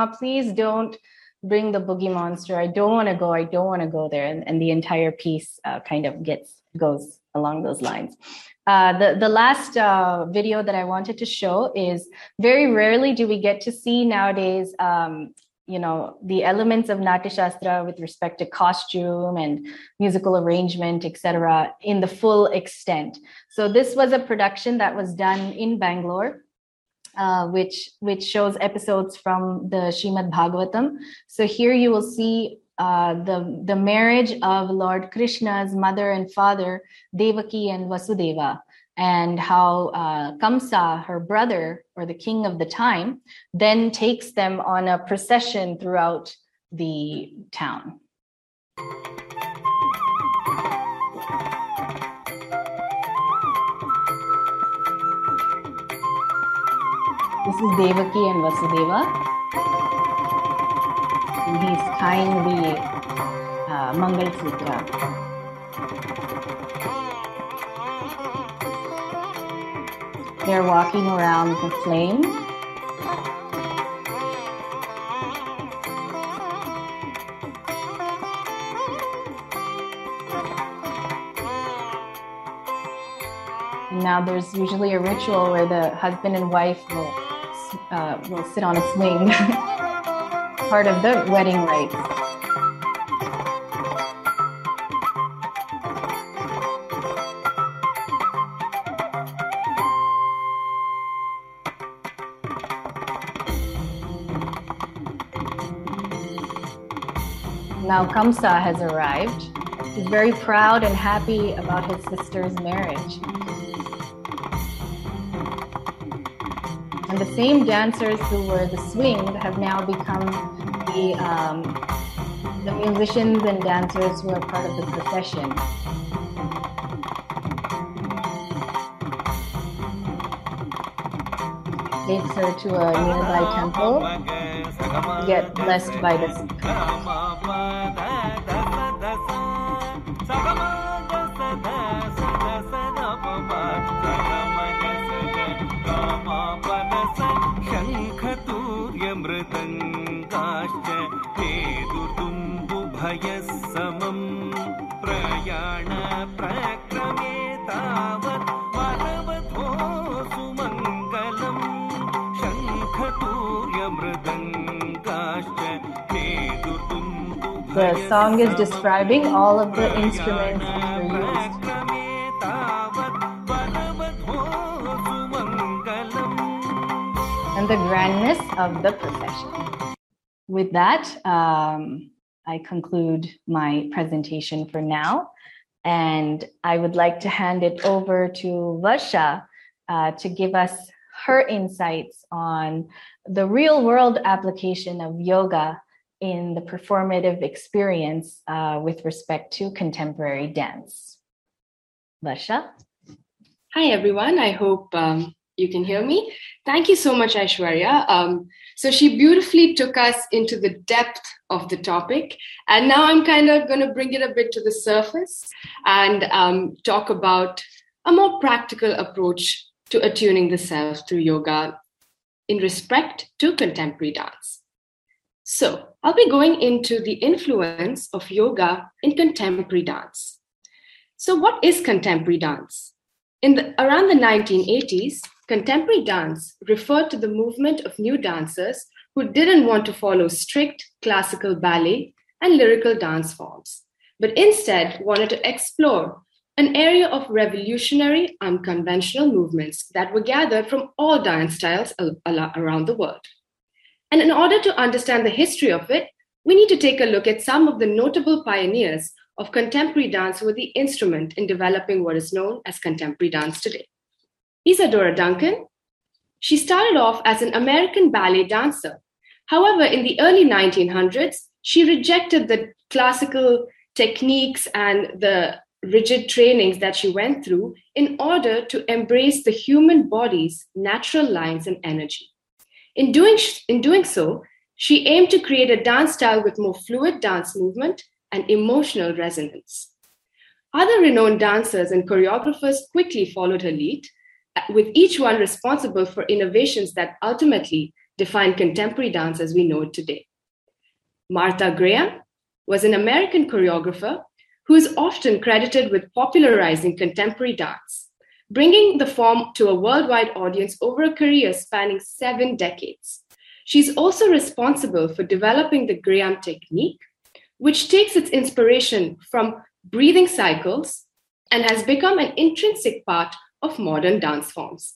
please, don't bring the boogie monster. I don't want to go. I don't want to go there. And, and the entire piece uh, kind of gets goes along those lines. Uh, the the last uh, video that I wanted to show is very rarely do we get to see nowadays. Um, you know the elements of Natya Shastra with respect to costume and musical arrangement, etc., in the full extent. So this was a production that was done in Bangalore uh, which which shows episodes from the Shrimad Bhagavatam. So here you will see uh, the the marriage of Lord Krishna's mother and father Devaki and Vasudeva, and how uh, Kamsa, her brother or the king of the time, then takes them on a procession throughout the town. This is Devaki and Vasudeva. And he's tying the uh, Mangal Sutra. They're walking around the flame. Now there's usually a ritual where the husband and wife will will sit on a swing, part of the wedding rites. Now Kamsa has arrived. He's very proud and happy about his sister's marriage. The same dancers who were the swing have now become the um, the musicians and dancers who are part of the procession. Takes her to a nearby temple get blessed by the song is describing all of the instruments that were used. And the grandness of the procession. With that, um, I conclude my presentation for now. And I would like to hand it over to Varsha uh, to give us her insights on the real world application of yoga in the performative experience uh, with respect to contemporary dance. Varsha? Hi, everyone. I hope um, you can hear me. Thank you so much, Aishwarya. Um, so, she beautifully took us into the depth of the topic. And now I'm kind of going to bring it a bit to the surface and um, talk about a more practical approach to attuning the self through yoga in respect to contemporary dance. So, I'll be going into the influence of yoga in contemporary dance. So, what is contemporary dance? In the, around the 1980s, contemporary dance referred to the movement of new dancers who didn't want to follow strict classical ballet and lyrical dance forms, but instead wanted to explore an area of revolutionary, unconventional movements that were gathered from all dance styles around the world. And in order to understand the history of it, we need to take a look at some of the notable pioneers of contemporary dance were the instrument in developing what is known as contemporary dance today. Isadora Duncan. She started off as an American ballet dancer. However, in the early 1900s, she rejected the classical techniques and the rigid trainings that she went through in order to embrace the human body's natural lines and energy. In doing, in doing so, she aimed to create a dance style with more fluid dance movement and emotional resonance. Other renowned dancers and choreographers quickly followed her lead, uh, with each one responsible for innovations that ultimately define contemporary dance as we know it today. Martha Graham was an American choreographer who is often credited with popularizing contemporary dance, bringing the form to a worldwide audience over a career spanning seven decades. She's also responsible for developing the Graham technique, which takes its inspiration from breathing cycles and has become an intrinsic part of modern dance forms.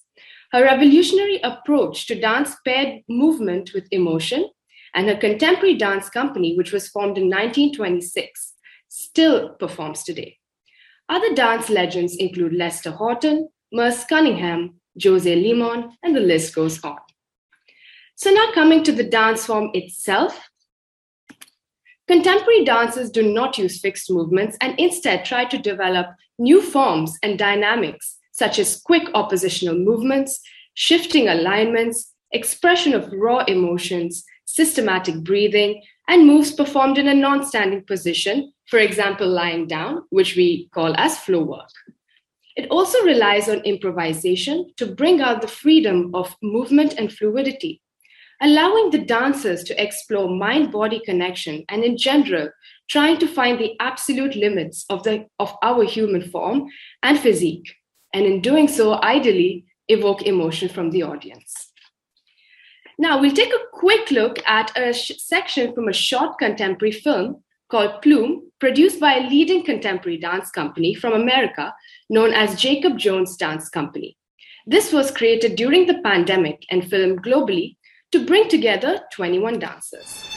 Her revolutionary approach to dance paired movement with emotion, and her contemporary dance company, which was formed in 1926, still performs today. Other dance legends include Lester Horton, Merce Cunningham, Jose Limon, and the list goes on. So, now coming to the dance form itself, contemporary dancers do not use fixed movements and instead try to develop new forms and dynamics, such as quick oppositional movements, shifting alignments, expression of raw emotions, systematic breathing, and moves performed in a non standing position, for example, lying down, which we call as flow work. It also relies on improvisation to bring out the freedom of movement and fluidity, allowing the dancers to explore mind body connection and, in general, trying to find the absolute limits of, the, of our human form and physique, and in doing so, ideally, evoke emotion from the audience. Now, we'll take a quick look at a sh- section from a short contemporary film called Plume, produced by a leading contemporary dance company from America known as Jacob Jonas Dance Company. This was created during the pandemic and filmed globally to bring together 21 dancers.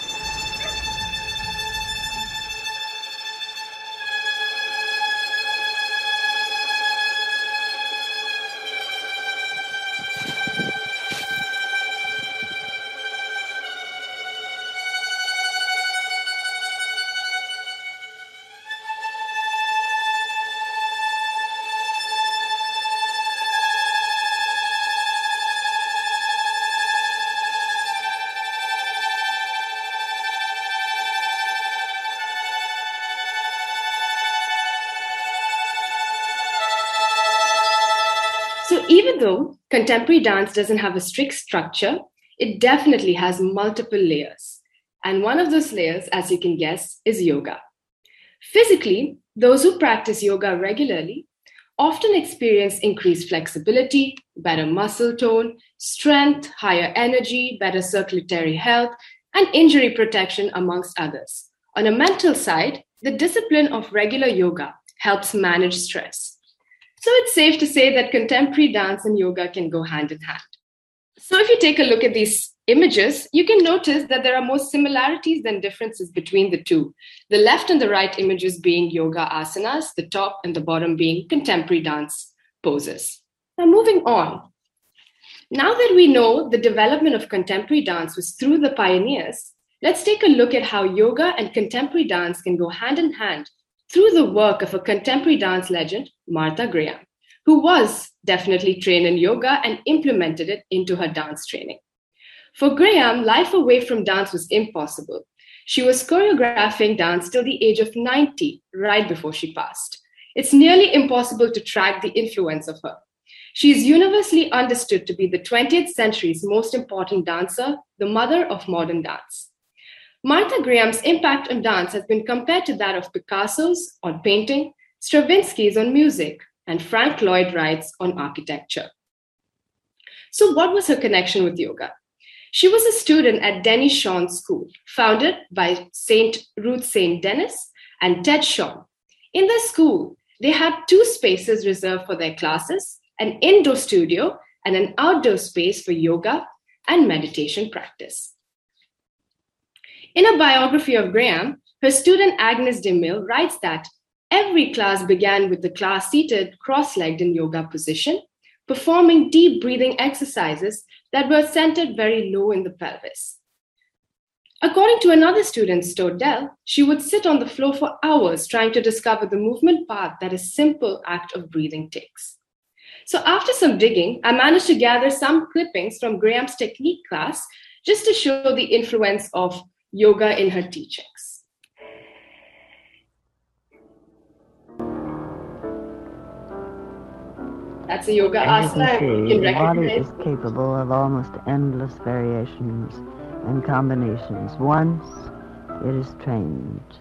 Contemporary dance doesn't have a strict structure, it definitely has multiple layers. And one of those layers, as you can guess, is yoga. Physically, those who practice yoga regularly often experience increased flexibility, better muscle tone, strength, higher energy, better circulatory health, and injury protection, amongst others. On a mental side, the discipline of regular yoga helps manage stress. So it's safe to say that contemporary dance and yoga can go hand in hand. So if you take a look at these images, you can notice that there are more similarities than differences between the two. The left and the right images being yoga asanas, the top and the bottom being contemporary dance poses. Now, moving on. Now that we know the development of contemporary dance was through the pioneers, let's take a look at how yoga and contemporary dance can go hand in hand through the work of a contemporary dance legend, Martha Graham, who was definitely trained in yoga and implemented it into her dance training. For Graham, life away from dance was impossible. She was choreographing dance till the age of 90, right before she passed. It's nearly impossible to track the influence of her. She is universally understood to be the 20th century's most important dancer, the mother of modern dance. Martha Graham's impact on dance has been compared to that of Picasso's on painting, Stravinsky's on music, and Frank Lloyd Wright's on architecture. So, what was her connection with yoga? She was a student at Denishawn School, founded by St. Ruth St. Denis and Ted Shawn. In the school, they had two spaces reserved for their classes an indoor studio and an outdoor space for yoga and meditation practice. In a biography of Graham, her student Agnes DeMille writes that every class began with the class seated cross legged in yoga position, performing deep breathing exercises that were centered very low in the pelvis. According to another student, Stodelle, she would sit on the floor for hours trying to discover the movement path that a simple act of breathing takes. So, after some digging, I managed to gather some clippings from Graham's technique class just to show the influence of yoga in her teachings. That's a yoga asana. You the body is capable of almost endless variations and combinations once it is trained.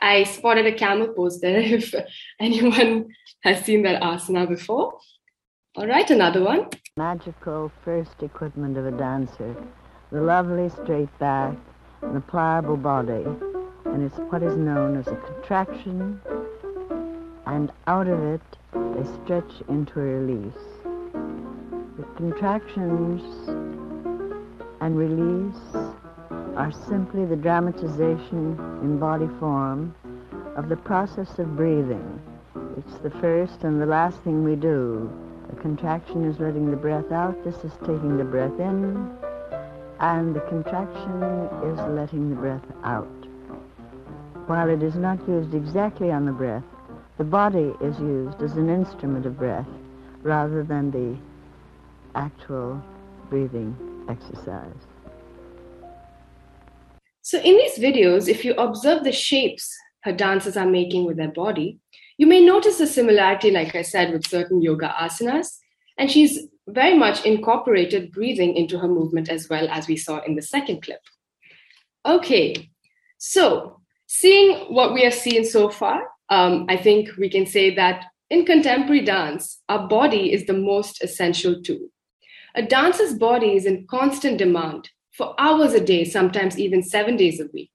I spotted a camel pose there if anyone has seen that asana before. All right, another one. Magical first equipment of a dancer, the lovely straight back and the pliable body, and it's what is known as a contraction, and out of it they stretch into a release. The contractions and release are simply the dramatization in body form of the process of breathing. It's the first and the last thing we do. The contraction is letting the breath out, this is taking the breath in, and the contraction is letting the breath out. While it is not used exactly on the breath, the body is used as an instrument of breath rather than the actual breathing exercise. So, in these videos, if you observe the shapes her dancers are making with their body, you may notice a similarity, like I said, with certain yoga asanas. And she's very much incorporated breathing into her movement as well, as we saw in the second clip. Okay, so seeing what we have seen so far, um, I think we can say that in contemporary dance, our body is the most essential tool. A dancer's body is in constant demand for hours a day, sometimes even seven days a week.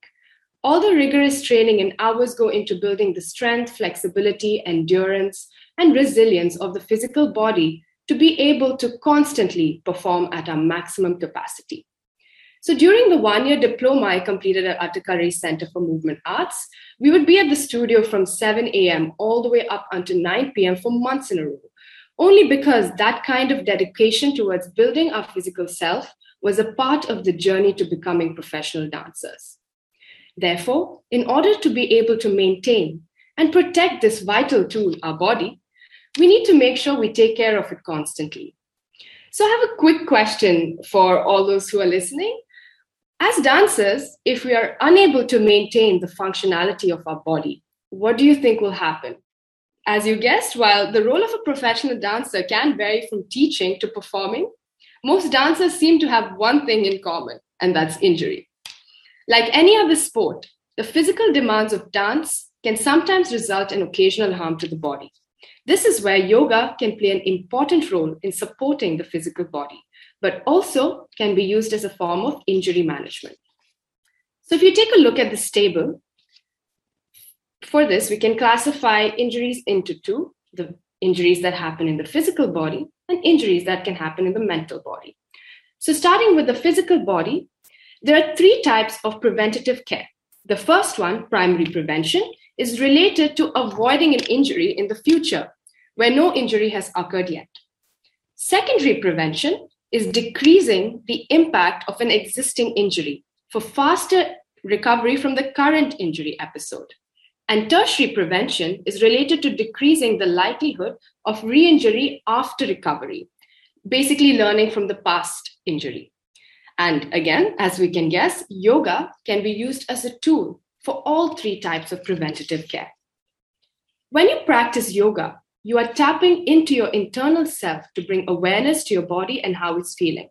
All the rigorous training and hours go into building the strength, flexibility, endurance, and resilience of the physical body to be able to constantly perform at our maximum capacity. So during the one year diploma I completed at Attakkalari Center for Movement Arts, we would be at the studio from 7 a.m. all the way up until 9 p.m. for months in a row, only because that kind of dedication towards building our physical self was a part of the journey to becoming professional dancers. Therefore, in order to be able to maintain and protect this vital tool, our body, we need to make sure we take care of it constantly. So, I have a quick question for all those who are listening. As dancers, if we are unable to maintain the functionality of our body, what do you think will happen? As you guessed, while the role of a professional dancer can vary from teaching to performing, most dancers seem to have one thing in common, and that's injury. Like any other sport, the physical demands of dance can sometimes result in occasional harm to the body. This is where yoga can play an important role in supporting the physical body, but also can be used as a form of injury management. So, if you take a look at this table, for this, we can classify injuries into two the injuries that happen in the physical body and injuries that can happen in the mental body. So, starting with the physical body, there are three types of preventative care. The first one, primary prevention, is related to avoiding an injury in the future where no injury has occurred yet. Secondary prevention is decreasing the impact of an existing injury for faster recovery from the current injury episode. And tertiary prevention is related to decreasing the likelihood of re injury after recovery, basically learning from the past injury. And again, as we can guess, yoga can be used as a tool for all three types of preventative care. When you practice yoga, you are tapping into your internal self to bring awareness to your body and how it's feeling.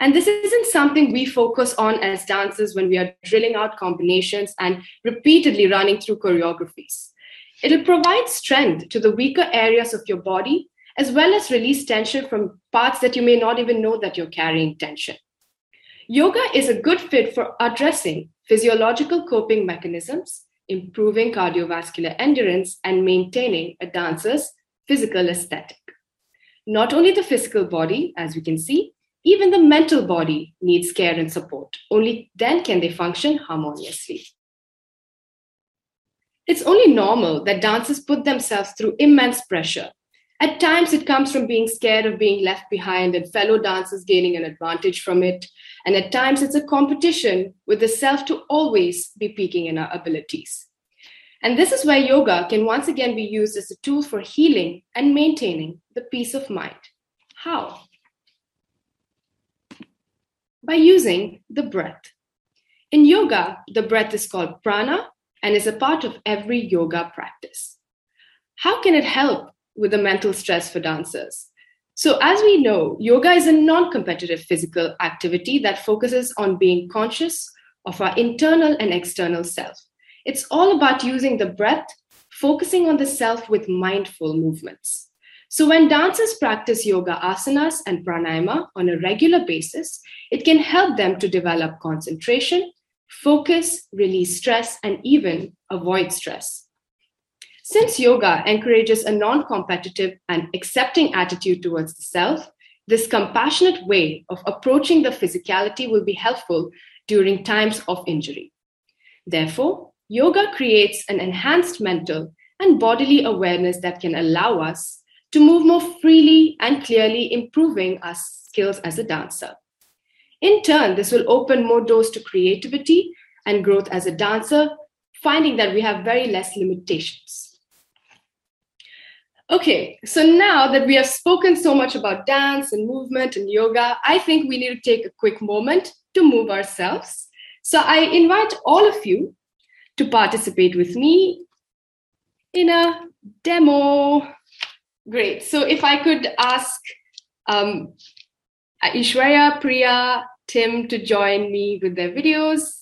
And this isn't something we focus on as dancers when we are drilling out combinations and repeatedly running through choreographies. It'll provide strength to the weaker areas of your body, as well as release tension from parts that you may not even know that you're carrying tension. Yoga is a good fit for addressing physiological coping mechanisms, improving cardiovascular endurance, and maintaining a dancer's physical aesthetic. Not only the physical body, as we can see, even the mental body needs care and support. Only then can they function harmoniously. It's only normal that dancers put themselves through immense pressure. At times, it comes from being scared of being left behind and fellow dancers gaining an advantage from it. And at times, it's a competition with the self to always be peaking in our abilities. And this is where yoga can once again be used as a tool for healing and maintaining the peace of mind. How? By using the breath. In yoga, the breath is called prana and is a part of every yoga practice. How can it help with the mental stress for dancers? So, as we know, yoga is a non competitive physical activity that focuses on being conscious of our internal and external self. It's all about using the breath, focusing on the self with mindful movements. So, when dancers practice yoga asanas and pranayama on a regular basis, it can help them to develop concentration, focus, release stress, and even avoid stress. Since yoga encourages a non competitive and accepting attitude towards the self, this compassionate way of approaching the physicality will be helpful during times of injury. Therefore, yoga creates an enhanced mental and bodily awareness that can allow us to move more freely and clearly, improving our skills as a dancer. In turn, this will open more doors to creativity and growth as a dancer, finding that we have very less limitations. Okay, so now that we have spoken so much about dance and movement and yoga, I think we need to take a quick moment to move ourselves. So I invite all of you to participate with me in a demo. Great. So if I could ask um, Ishwarya, Priya, Tim to join me with their videos.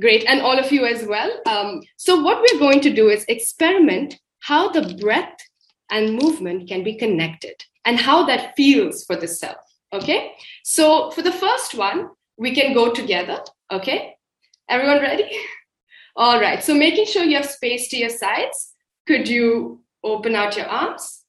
Great. And all of you as well. Um, so what we're going to do is experiment how the breath and movement can be connected and how that feels for the self. Okay, so for the first one, we can go together. Okay, everyone ready? All right, so making sure you have space to your sides, could you open out your arms?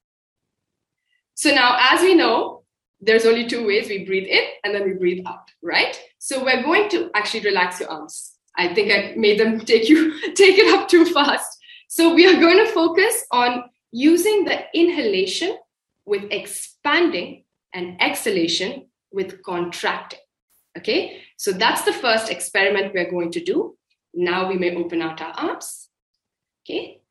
So now, as we know, there's only two ways we breathe in and then we breathe out, right? So we're going to actually relax your arms. I think I made them take you take it up too fast. So we are going to focus on using the inhalation with expanding and exhalation with contracting. Okay, so that's the first experiment we're going to do. Now we may open out our arms. Okay,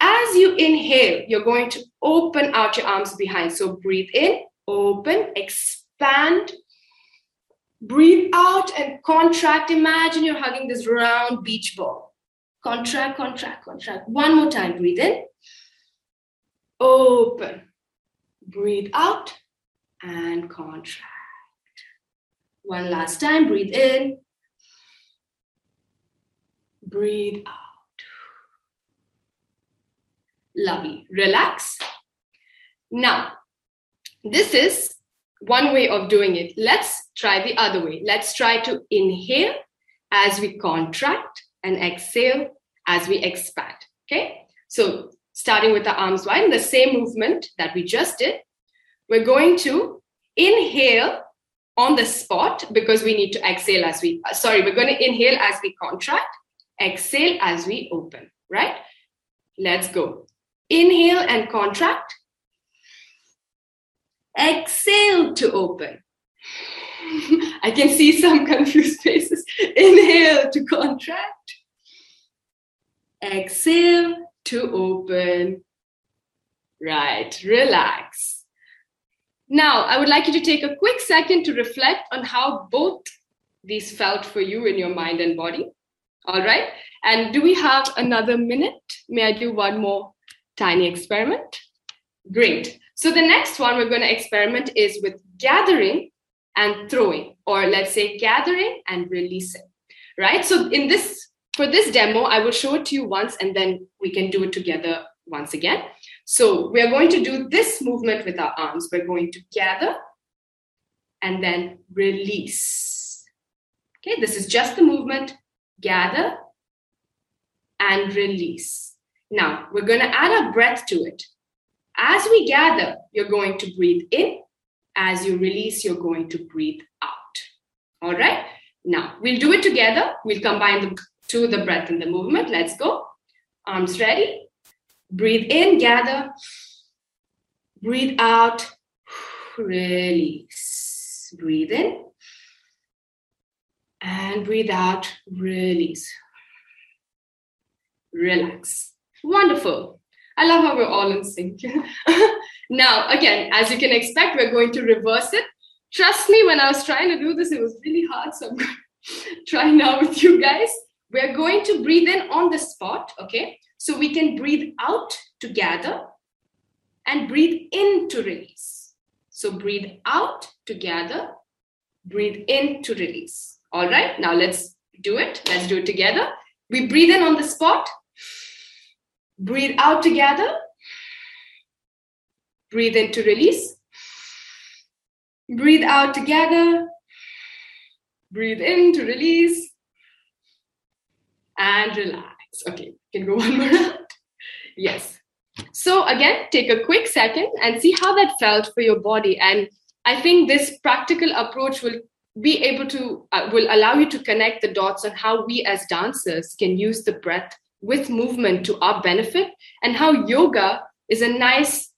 as you inhale, you're going to open out your arms behind. So breathe in, open, expand. Breathe out and contract. Imagine you're hugging this round beach ball. Contract, contract, contract. One more time. Breathe in. Open. Breathe out and contract. One last time. Breathe in. Breathe out. Lovely. Relax. Now, this is one way of doing it. Let's try the other way. Let's try to inhale as we contract and exhale as we expand. Okay, so starting with the arms wide, in the same movement that we just did, we're going to inhale on the spot because we need to exhale as we, uh, sorry, we're going to inhale as we contract, exhale as we open, right? Let's go. Inhale and contract. Exhale to open. I can see some confused faces. Inhale to contract Exhale to open. Right, relax. Now, I would like you to take a quick second to reflect on how both these felt for you in your mind and body. All right. And do we have another minute? May I do one more tiny experiment? Great. So the next one we're going to experiment is with gathering and throwing, or let's say gathering and releasing, right? So in this, for this demo, I will show it to you once and then we can do it together once again. So we are going to do this movement with our arms. We're going to gather and then release. Okay, this is just the movement, gather and release. Now we're going to add our breath to it. As we gather, you're going to breathe in. As you release, you're going to breathe out. All right. Now we'll do it together. We'll combine the two, the breath and the movement. Let's go. Arms ready. Breathe in, gather. Breathe out, release. Breathe in and breathe out, release. Relax. Wonderful. I love how we're all in sync. now, again, as you can expect, we're going to reverse it. Trust me, when I was trying to do this, it was really hard. So I'm going to try now with you guys. We're going to breathe in on the spot, okay? So we can breathe out to gather and breathe in to release. So breathe out to gather, breathe in to release. All right, now let's do it. Let's do it together. We breathe in on the spot, breathe out together, breathe in to release, breathe out together, breathe in to release, and relax. Okay, can go one more round. Yes. So again, take a quick second and see how that felt for your body. And I think this practical approach will be able to uh, will allow you to connect the dots on how we as dancers can use the breath with movement to our benefit and how yoga is a nice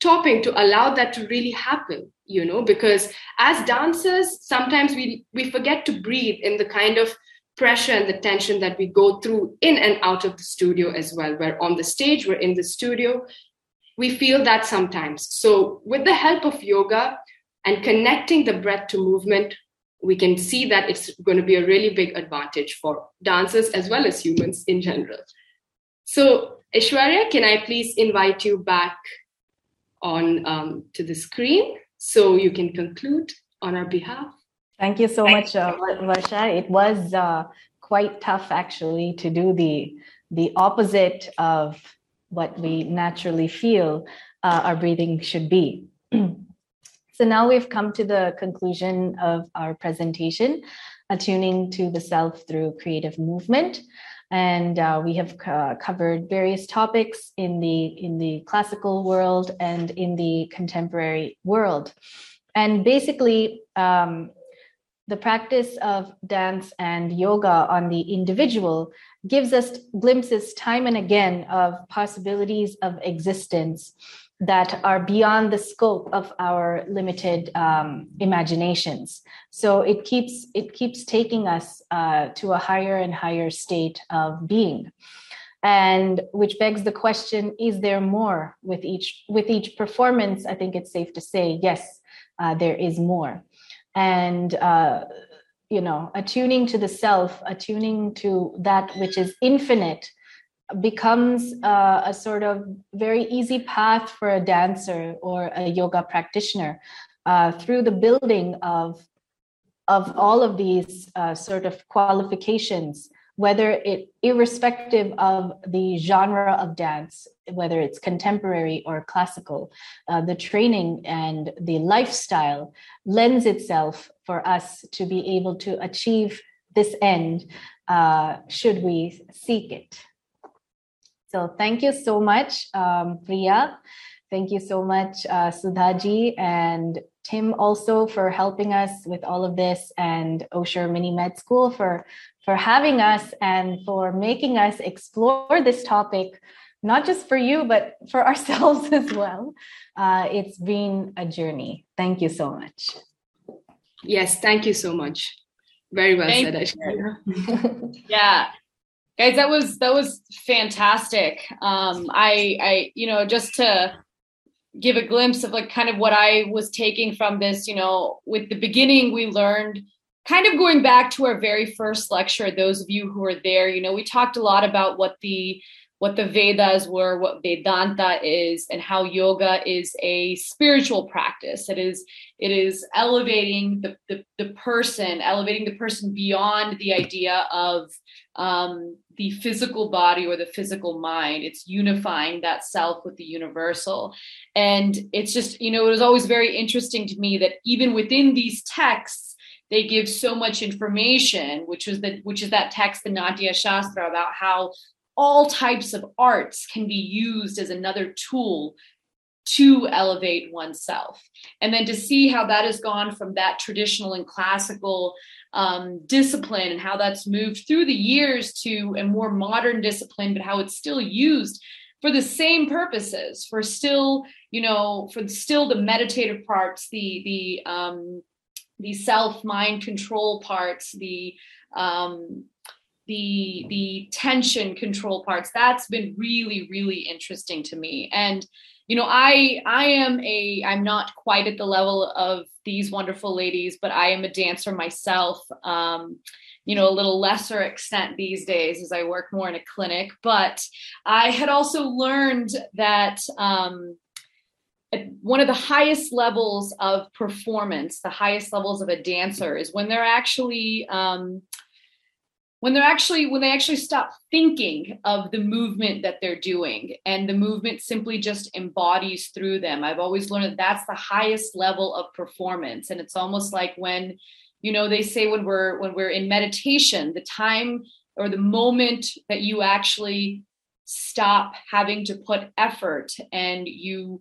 topping to allow that to really happen you know because as dancers sometimes we we forget to breathe in the kind of pressure and the tension that we go through in and out of the studio as well. We're on the stage, we're in the studio. We feel that sometimes. So, with the help of yoga and connecting the breath to movement, we can see that it's going to be a really big advantage for dancers as well as humans in general. So, Ishwarya, can I please invite you back on um, to the screen so you can conclude on our behalf? Thank you so much, uh, Varsha. It was uh, quite tough actually to do the the opposite of what we naturally feel uh, our breathing should be. so now we've come to the conclusion of our presentation, attuning to the self through creative movement. And uh, we have uh, covered various topics in the in the classical world and in the contemporary world. And basically, um, the practice of dance and yoga on the individual gives us glimpses time and again of possibilities of existence that are beyond the scope of our limited um, imaginations. So it keeps it keeps taking us uh, to a higher and higher state of being. And which begs the question is there more with each with each performance? I think it's safe to say yes uh, there is more and uh, you know attuning to the self attuning to that which is infinite becomes uh, a sort of very easy path for a dancer or a yoga practitioner uh, through the building of of all of these uh, sort of qualifications whether it irrespective of the genre of dance whether it's contemporary or classical uh, the training and the lifestyle lends itself for us to be able to achieve this end uh, should we seek it. So thank you so much um, priya. Thank you so much uh, sudhaji and tim also for helping us with all of this and osher mini med school for for having us and for making us explore this topic, not just for you, but for ourselves as well. Uh, it's been a journey. Thank you so much. Yes, thank you so much. Very well thank said, Aishwarya. yeah. guys that was that was fantastic um i i you know just to give a glimpse of like kind of what i was taking from this you know with the beginning we learned kind of going back to our very first lecture those of you who were there you know we talked a lot about what the what the Vedas were, what Vedanta is, and how yoga is a spiritual practice. It is it is elevating the the, the person, elevating the person beyond the idea of um, the physical body or the physical mind. It's unifying that self with the universal, and it's just you know it was always very interesting to me that even within these texts they give so much information which was the which is that text the natya shastra about how all types of arts can be used as another tool to elevate oneself. And then to see how that has gone from that traditional and classical um, discipline and how that's moved through the years to a more modern discipline, but how it's still used for the same purposes, for still, you know, for still the meditative parts, the the um, the self mind control parts, the um, the the tension control parts that's been really really interesting to me. And you know i i am a i'm not quite at the level of these wonderful ladies but i am a dancer myself um you know a little lesser extent these days as i work more in a clinic. But i had also learned that um one of the highest levels of performance the highest levels of a dancer is when they're actually um, when they're actually when they actually stop thinking of the movement that they're doing and the movement simply just embodies through them. I've always learned that that's the highest level of performance. And it's almost like when you know they say when we're when we're in meditation the time or the moment that you actually stop having to put effort and you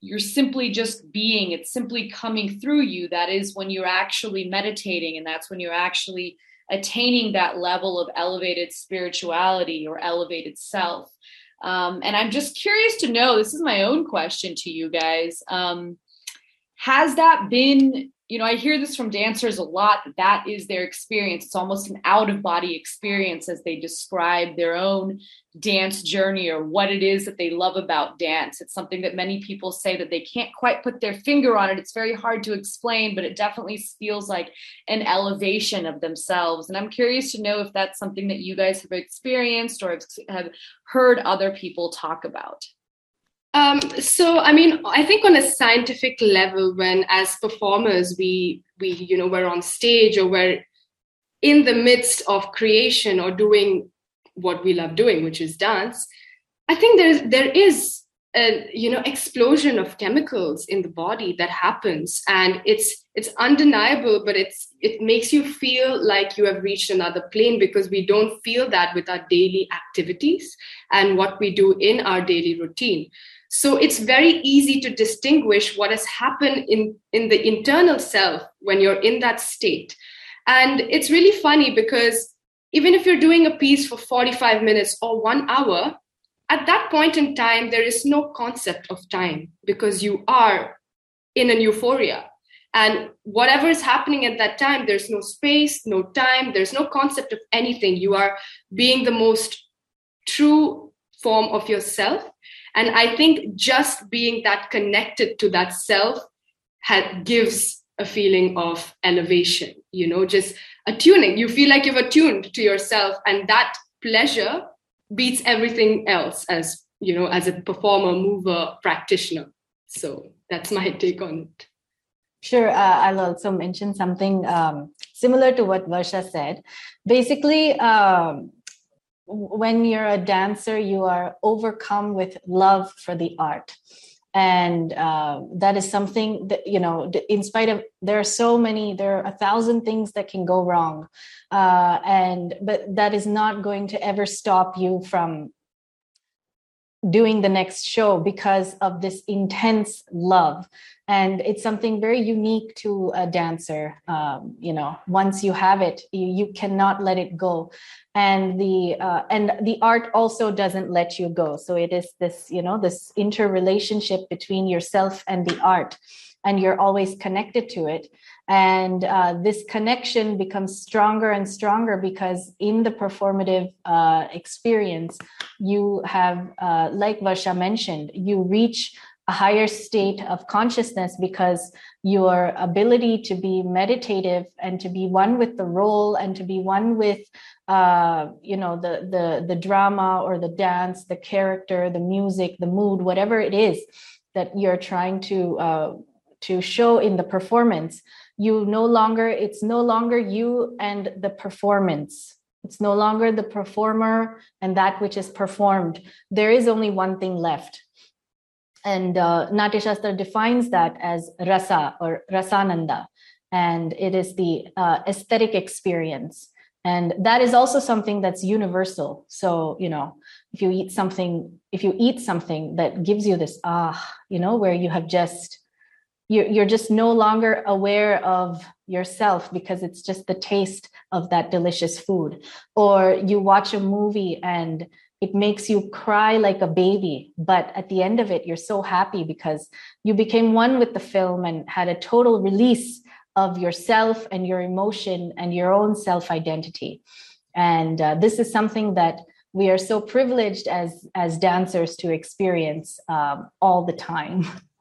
you're simply just being it's simply coming through you that is when you're actually meditating and that's when you're actually attaining that level of elevated spirituality or elevated self. Um, and I'm just curious to know this is my own question to you guys. Um, has that been you know, I hear this from dancers a lot that is their experience. It's almost an out of body experience as they describe their own dance journey or what it is that they love about dance. It's something that many people say that they can't quite put their finger on it. It's very hard to explain, but it definitely feels like an elevation of themselves. And I'm curious to know if that's something that you guys have experienced or have heard other people talk about. Um, so, I mean, I think on a scientific level, when as performers we we you know we're on stage or we're in the midst of creation or doing what we love doing, which is dance, I think there's there is a you know explosion of chemicals in the body that happens, and it's it's undeniable, but it's it makes you feel like you have reached another plane because we don't feel that with our daily activities and what we do in our daily routine. So it's very easy to distinguish what has happened in, in the internal self when you're in that state. And it's really funny because even if you're doing a piece for 45 minutes or one hour, at that point in time, there is no concept of time because you are in an euphoria. And whatever is happening at that time, there's no space, no time, there's no concept of anything. You are being the most true form of yourself and I think just being that connected to that self gives a feeling of elevation, you know, just attuning. You feel like you've attuned to yourself, and that pleasure beats everything else as, you know, as a performer, mover, practitioner. So that's my take on it. Sure. Uh, I'll also mention something um, similar to what Varsha said. Basically, um, when you're a dancer, you are overcome with love for the art. And uh, that is something that, you know, in spite of, there are so many, there are a thousand things that can go wrong. Uh, and, but that is not going to ever stop you from doing the next show because of this intense love. And it's something very unique to a dancer. Um, you know once you have it you, you cannot let it go. And the uh, and the art also doesn't let you go. So it is this you know this interrelationship between yourself and the art and you're always connected to it. And uh, this connection becomes stronger and stronger because in the performative uh, experience you have uh, like varsha mentioned you reach a higher state of consciousness because your ability to be meditative and to be one with the role and to be one with uh, you know the the the drama or the dance the character the music the mood whatever it is that you're trying to uh, to show in the performance you no longer it's no longer you and the performance it's no longer the performer and that which is performed there is only one thing left and uh, Natya Shastra defines that as rasa or rasananda, and it is the uh, aesthetic experience. And that is also something that's universal. So, you know, if you eat something, if you eat something that gives you this ah, you know, where you have just, you're, you're just no longer aware of yourself because it's just the taste of that delicious food. Or you watch a movie and it makes you cry like a baby but at the end of it you're so happy because you became one with the film and had a total release of yourself and your emotion and your own self identity and uh, this is something that we are so privileged as as dancers to experience um, all the time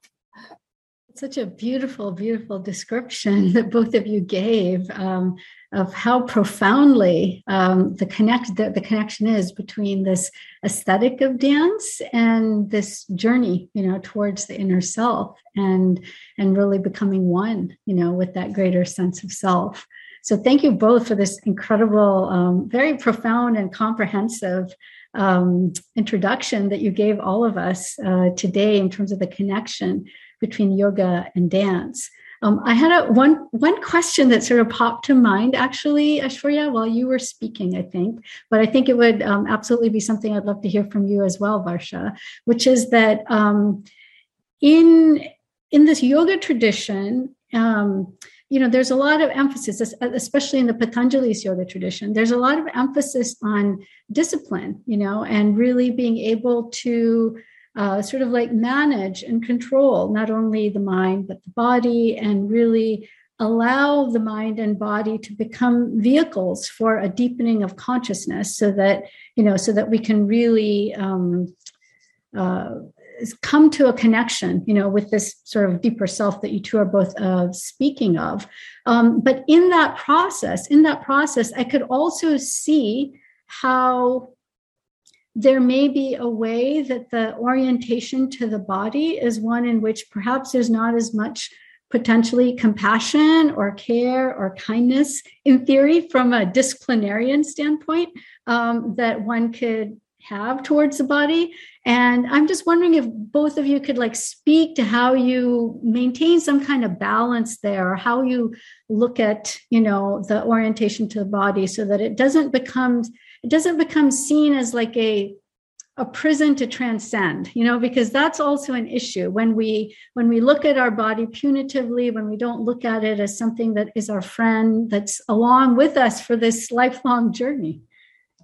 such a beautiful beautiful description that both of you gave um, of how profoundly um, the connect the, the, connection is between this aesthetic of dance and this journey you know towards the inner self and and really becoming one you know with that greater sense of self. So thank you both for this incredible um, very profound and comprehensive um, introduction that you gave all of us uh, today in terms of the connection between yoga and dance um, I had a one one question that sort of popped to mind actually, Aishwarya, while you were speaking. I think, but I think it would um, absolutely be something I'd love to hear from you as well, Varsha. Which is that um, in in this yoga tradition, um, you know, there's a lot of emphasis, especially in the Patanjali's yoga tradition. There's a lot of emphasis on discipline, you know, and really being able to uh, sort of like manage and control not only the mind but the body and really allow the mind and body to become vehicles for a deepening of consciousness so that you know so that we can really um, uh, come to a connection you know with this sort of deeper self that you two are both uh, speaking of. Um, but in that process in that process i could also see how there may be a way that the orientation to the body is one in which perhaps there's not as much potentially compassion or care or kindness in theory from a disciplinarian standpoint um, that one could have towards the body. And i'm just wondering if both of you could like speak to how you maintain some kind of balance there or how you look at you know the orientation to the body so that it doesn't become it doesn't become seen as like a a prison to transcend you know because that's also an issue. When we when we look at our body punitively when we don't look at it as something that is our friend that's along with us for this lifelong journey.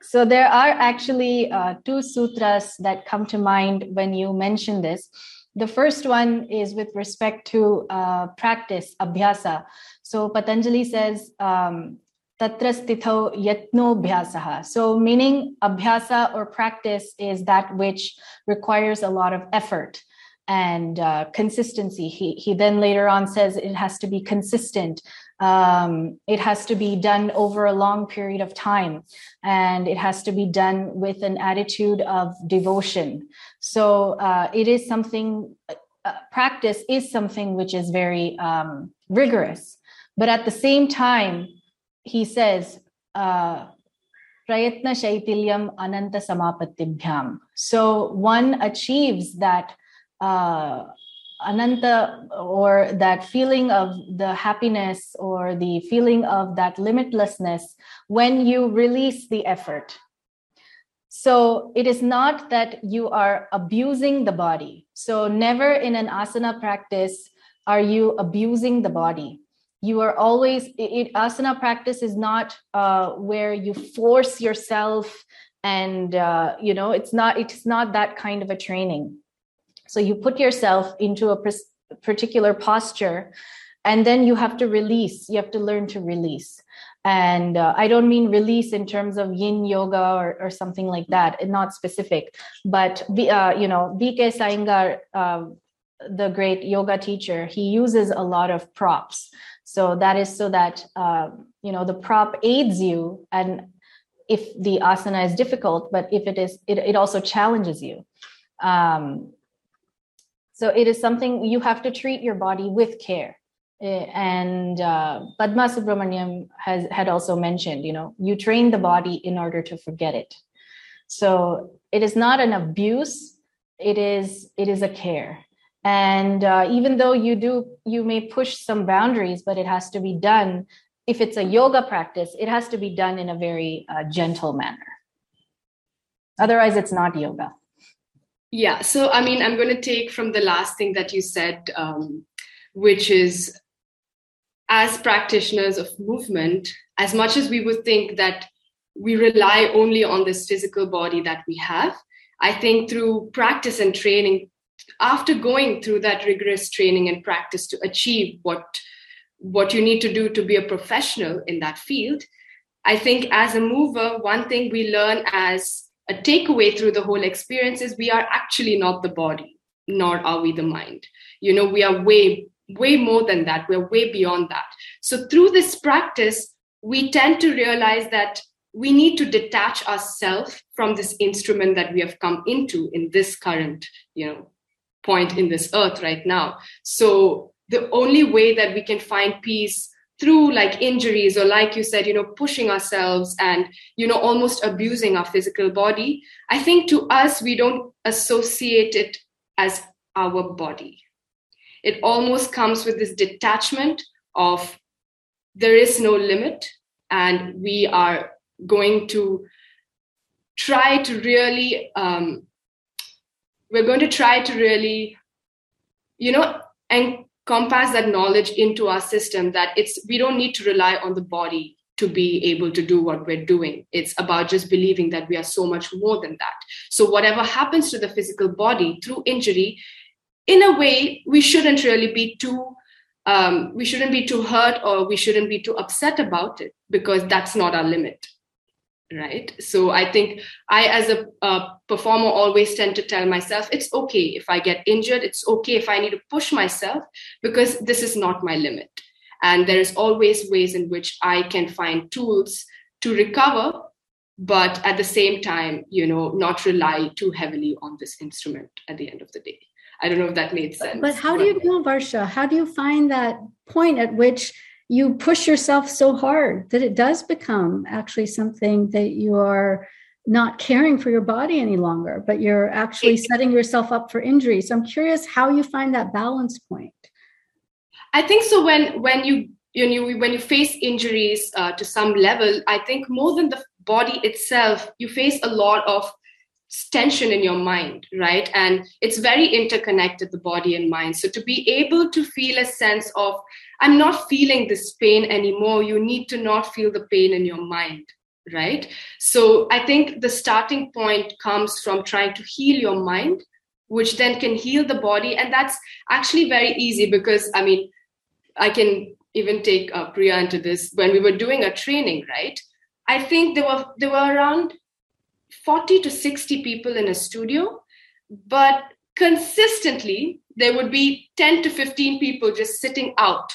So there are actually uh, two sutras that come to mind when you mention this. The first one is with respect to uh, practice abhyasa. So patanjali says um, tatra stithau yatno bhyasaha. So, meaning abhyasa or practice is that which requires a lot of effort and uh, consistency. He, he then later on says it has to be consistent. Um, it has to be done over a long period of time and it has to be done with an attitude of devotion. So, uh, it is something, uh, practice is something which is very um, rigorous. But at the same time, he says, uh, Prayatna Shaitilyam Ananta Samapatibhyam. So one achieves that uh, Ananta or that feeling of the happiness or the feeling of that limitlessness when you release the effort. So it is not that you are abusing the body. So never in an asana practice are you abusing the body you are always it, asana practice is not uh, where you force yourself and uh, you know it's not it's not that kind of a training. So you put yourself into a particular posture and then you have to release you have to learn to release. And uh, i don't mean release in terms of yin yoga or, or something like that not specific but uh, you know bk Iyengar, uh, the great yoga teacher he uses a lot of props so that is so that uh, you know the prop aids you and if the asana is difficult but if it is it, it also challenges you um, so it is something you have to treat your body with care Eh, and uh, Padma Subramaniam has had also mentioned, you know, you train the body in order to forget it. So it is not an abuse; it is it is a care. And uh, even though you do, you may push some boundaries, but it has to be done. If it's a yoga practice, it has to be done in a very uh, gentle manner. Otherwise, it's not yoga. Yeah. So, I mean, I'm going to take from the last thing that you said, um, which is as practitioners of movement, as much as we would think that we rely only on this physical body that we have, I think through practice and training, after going through that rigorous training and practice to achieve what what you need to do to be a professional in that field, I think as a mover, one thing we learn as a takeaway through the whole experience is we are actually not the body, nor are we the mind. You know, we are way way more than that. We're way beyond that. So through this practice, we tend to realize that we need to detach ourselves from this instrument that we have come into in this current, you know, point in this earth right now. So the only way that we can find peace through like injuries or like you said you know pushing ourselves and you know almost abusing our physical body i think to us we don't associate it as our body it almost comes with this detachment of there is no limit and we are going to try to really um, we're going to try to really you know encompass that knowledge into our system that it's we don't need to rely on the body to be able to do what we're doing. It's about just believing that we are so much more than that. So whatever happens to the physical body through injury in a way we shouldn't really be too um, we shouldn't be too hurt or we shouldn't be too upset about it because that's not our limit right so i think i as a, performer always tend to tell myself it's okay if i get injured it's okay if i need to push myself because this is not my limit and there is always ways in which i can find tools to recover but at the same time you know not rely too heavily on this instrument at the end of the day I don't know if that made sense. But how do you know, Varsha? How do you find that point at which you push yourself so hard that it does become actually something that you are not caring for your body any longer, but you're actually setting yourself up for injury. So I'm curious how you find that balance point. I think so. When when you you know when you face injuries uh, to some level, I think more than the body itself, you face a lot of tension in your mind, right? And it's very interconnected, the body and mind. So to be able to feel a sense of, I'm not feeling this pain anymore, you need to not feel the pain in your mind, right? So I think the starting point comes from trying to heal your mind, which then can heal the body. And that's actually very easy because, I mean, I can even take uh, Priya into this when we were doing a training, right? I think there were there were around 40 to 60 people in a studio, but consistently there would be 10 to 15 people just sitting out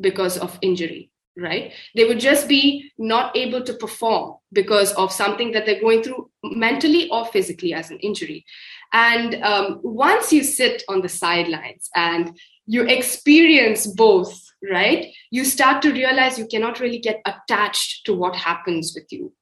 because of injury right? They would just be not able to perform because of something that they're going through mentally or physically as an injury. And um, once you sit on the sidelines and you experience both right you start to realize you cannot really get attached to what happens with you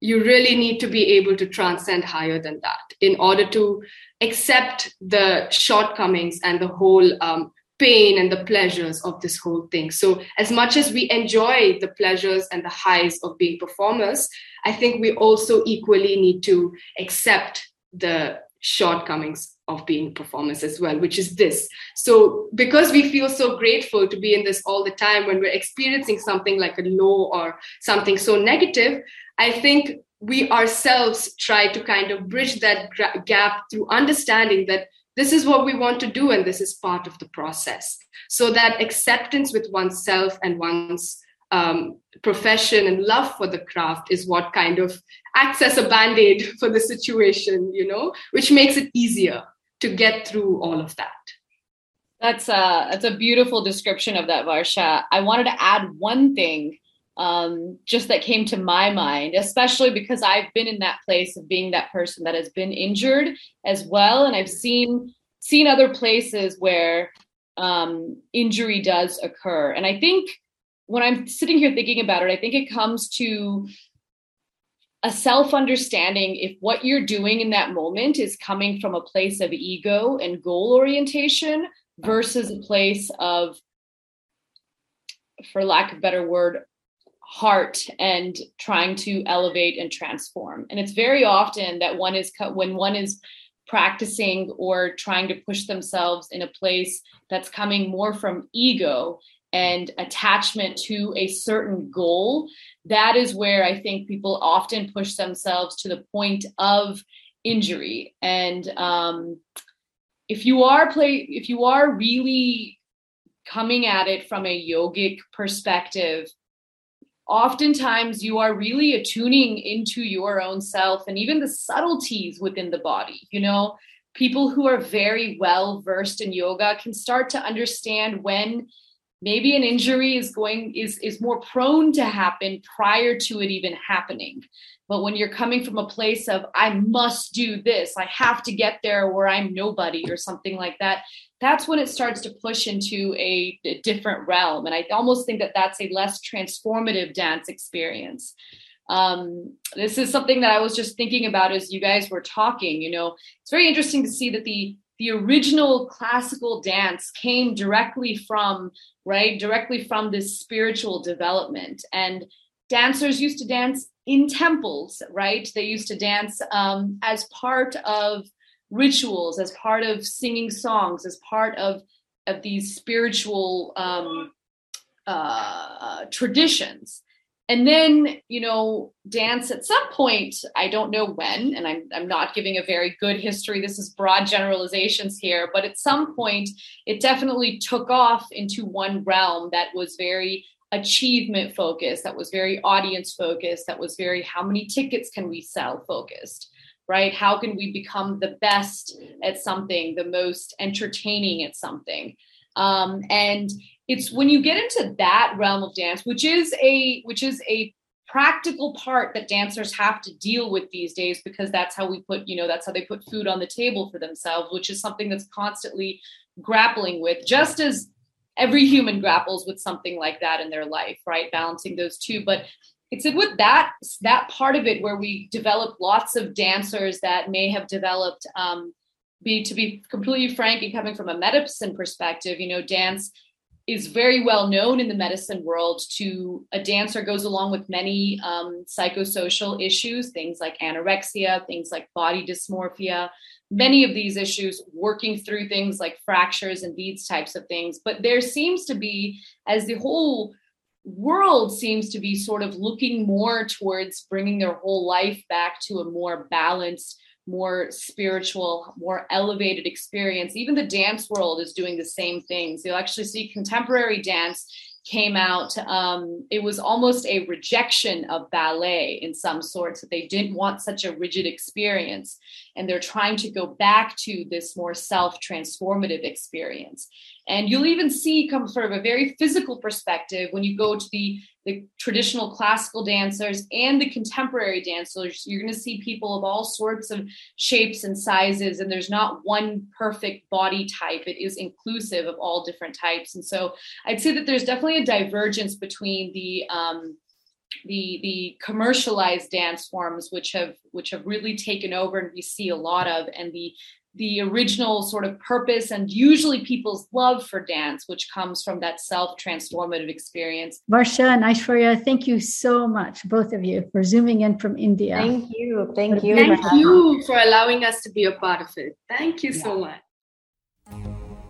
you really need to be able to transcend higher than that in order to accept the shortcomings and the whole um, pain and the pleasures of this whole thing. So, as much as we enjoy the pleasures and the highs of being performers, I think we also equally need to accept the shortcomings of being performers as well, which is this. So, because we feel so grateful to be in this all the time when we're experiencing something like a low or something so negative, I think we ourselves try to kind of bridge that gap through understanding that this is what we want to do and this is part of the process. So that acceptance with oneself and one's um, profession and love for the craft is what kind of acts as a band-aid for the situation you know which makes it easier to get through all of that. That's a that's a beautiful description of that varsha. I wanted to add one thing um, just that came to my mind, especially because I've been in that place of being that person that has been injured as well, and I've seen seen other places where um, injury does occur. And I think when I'm sitting here thinking about it, I think it comes to a self understanding if what you're doing in that moment is coming from a place of ego and goal orientation versus a place of for lack of better word heart and trying to elevate and transform. And it's very often that one is when one is practicing or trying to push themselves in a place that's coming more from ego and attachment to a certain goal that is where i think people often push themselves to the point of injury. And um, if you are play if you are really coming at it from a yogic perspective oftentimes you are really attuning into your own self and even the subtleties within the body you know? People who are very well versed in yoga can start to understand when maybe an injury is going is is more prone to happen prior to it even happening. But when you're coming from a place of i must do this. I have to get there or i'm nobody or something like that that's when it starts to push into a, a different realm. And i almost think that that's a less transformative dance experience. Um, this is something that i was just thinking about as you guys were talking you know. It's very interesting to see that the the original classical dance came directly from right directly from this spiritual development. And dancers used to dance in temples right? They used to dance um, as part of rituals as part of singing songs as part of of these spiritual um, uh, traditions. And then you know dance at some point i don't know when and I'm, I'm not giving a very good history this is broad generalizations here but at some point it definitely took off into one realm that was very achievement focused that was very audience focused that was very how many tickets can we sell focused right? How can we become the best at something the most entertaining at something? Um, and it's when you get into that realm of dance which is a which is a practical part that dancers have to deal with these days because that's how we put you know that's how they put food on the table for themselves which is something that's constantly grappling with just as every human grapples with something like that in their life right? Balancing those two. But it's with that that part of it where we develop lots of dancers that may have developed um, be to be completely frank and coming from a medicine perspective you know dance is very well known in the medicine world to a dancer goes along with many um, psychosocial issues things like anorexia things like body dysmorphia. Many of these issues working through things like fractures and these types of things. But there seems to be as the whole world seems to be sort of looking more towards bringing their whole life back to a more balanced more spiritual, more elevated experience. Even the dance world is doing the same things. You'll actually see contemporary dance came out um, it was almost a rejection of ballet in some sorts that they didn't want such a rigid experience and they're trying to go back to this more self-transformative experience. And you'll even see come from a very physical perspective when you go to the the traditional classical dancers and the contemporary dancers. You're going to see people of all sorts of shapes and sizes and there's not one perfect body type. It is inclusive of all different types. And so i'd say that there's definitely a divergence between the um, the the commercialized dance forms which have which have really taken over and we see a lot of and the the original sort of purpose and usually people's love for dance, which comes from that self transformative experience. Varsha and Aishwarya, thank you so much, both of you, for zooming in from India. Thank you. Thank you. Thank you for allowing us to be a part of it. Thank you yeah. so much.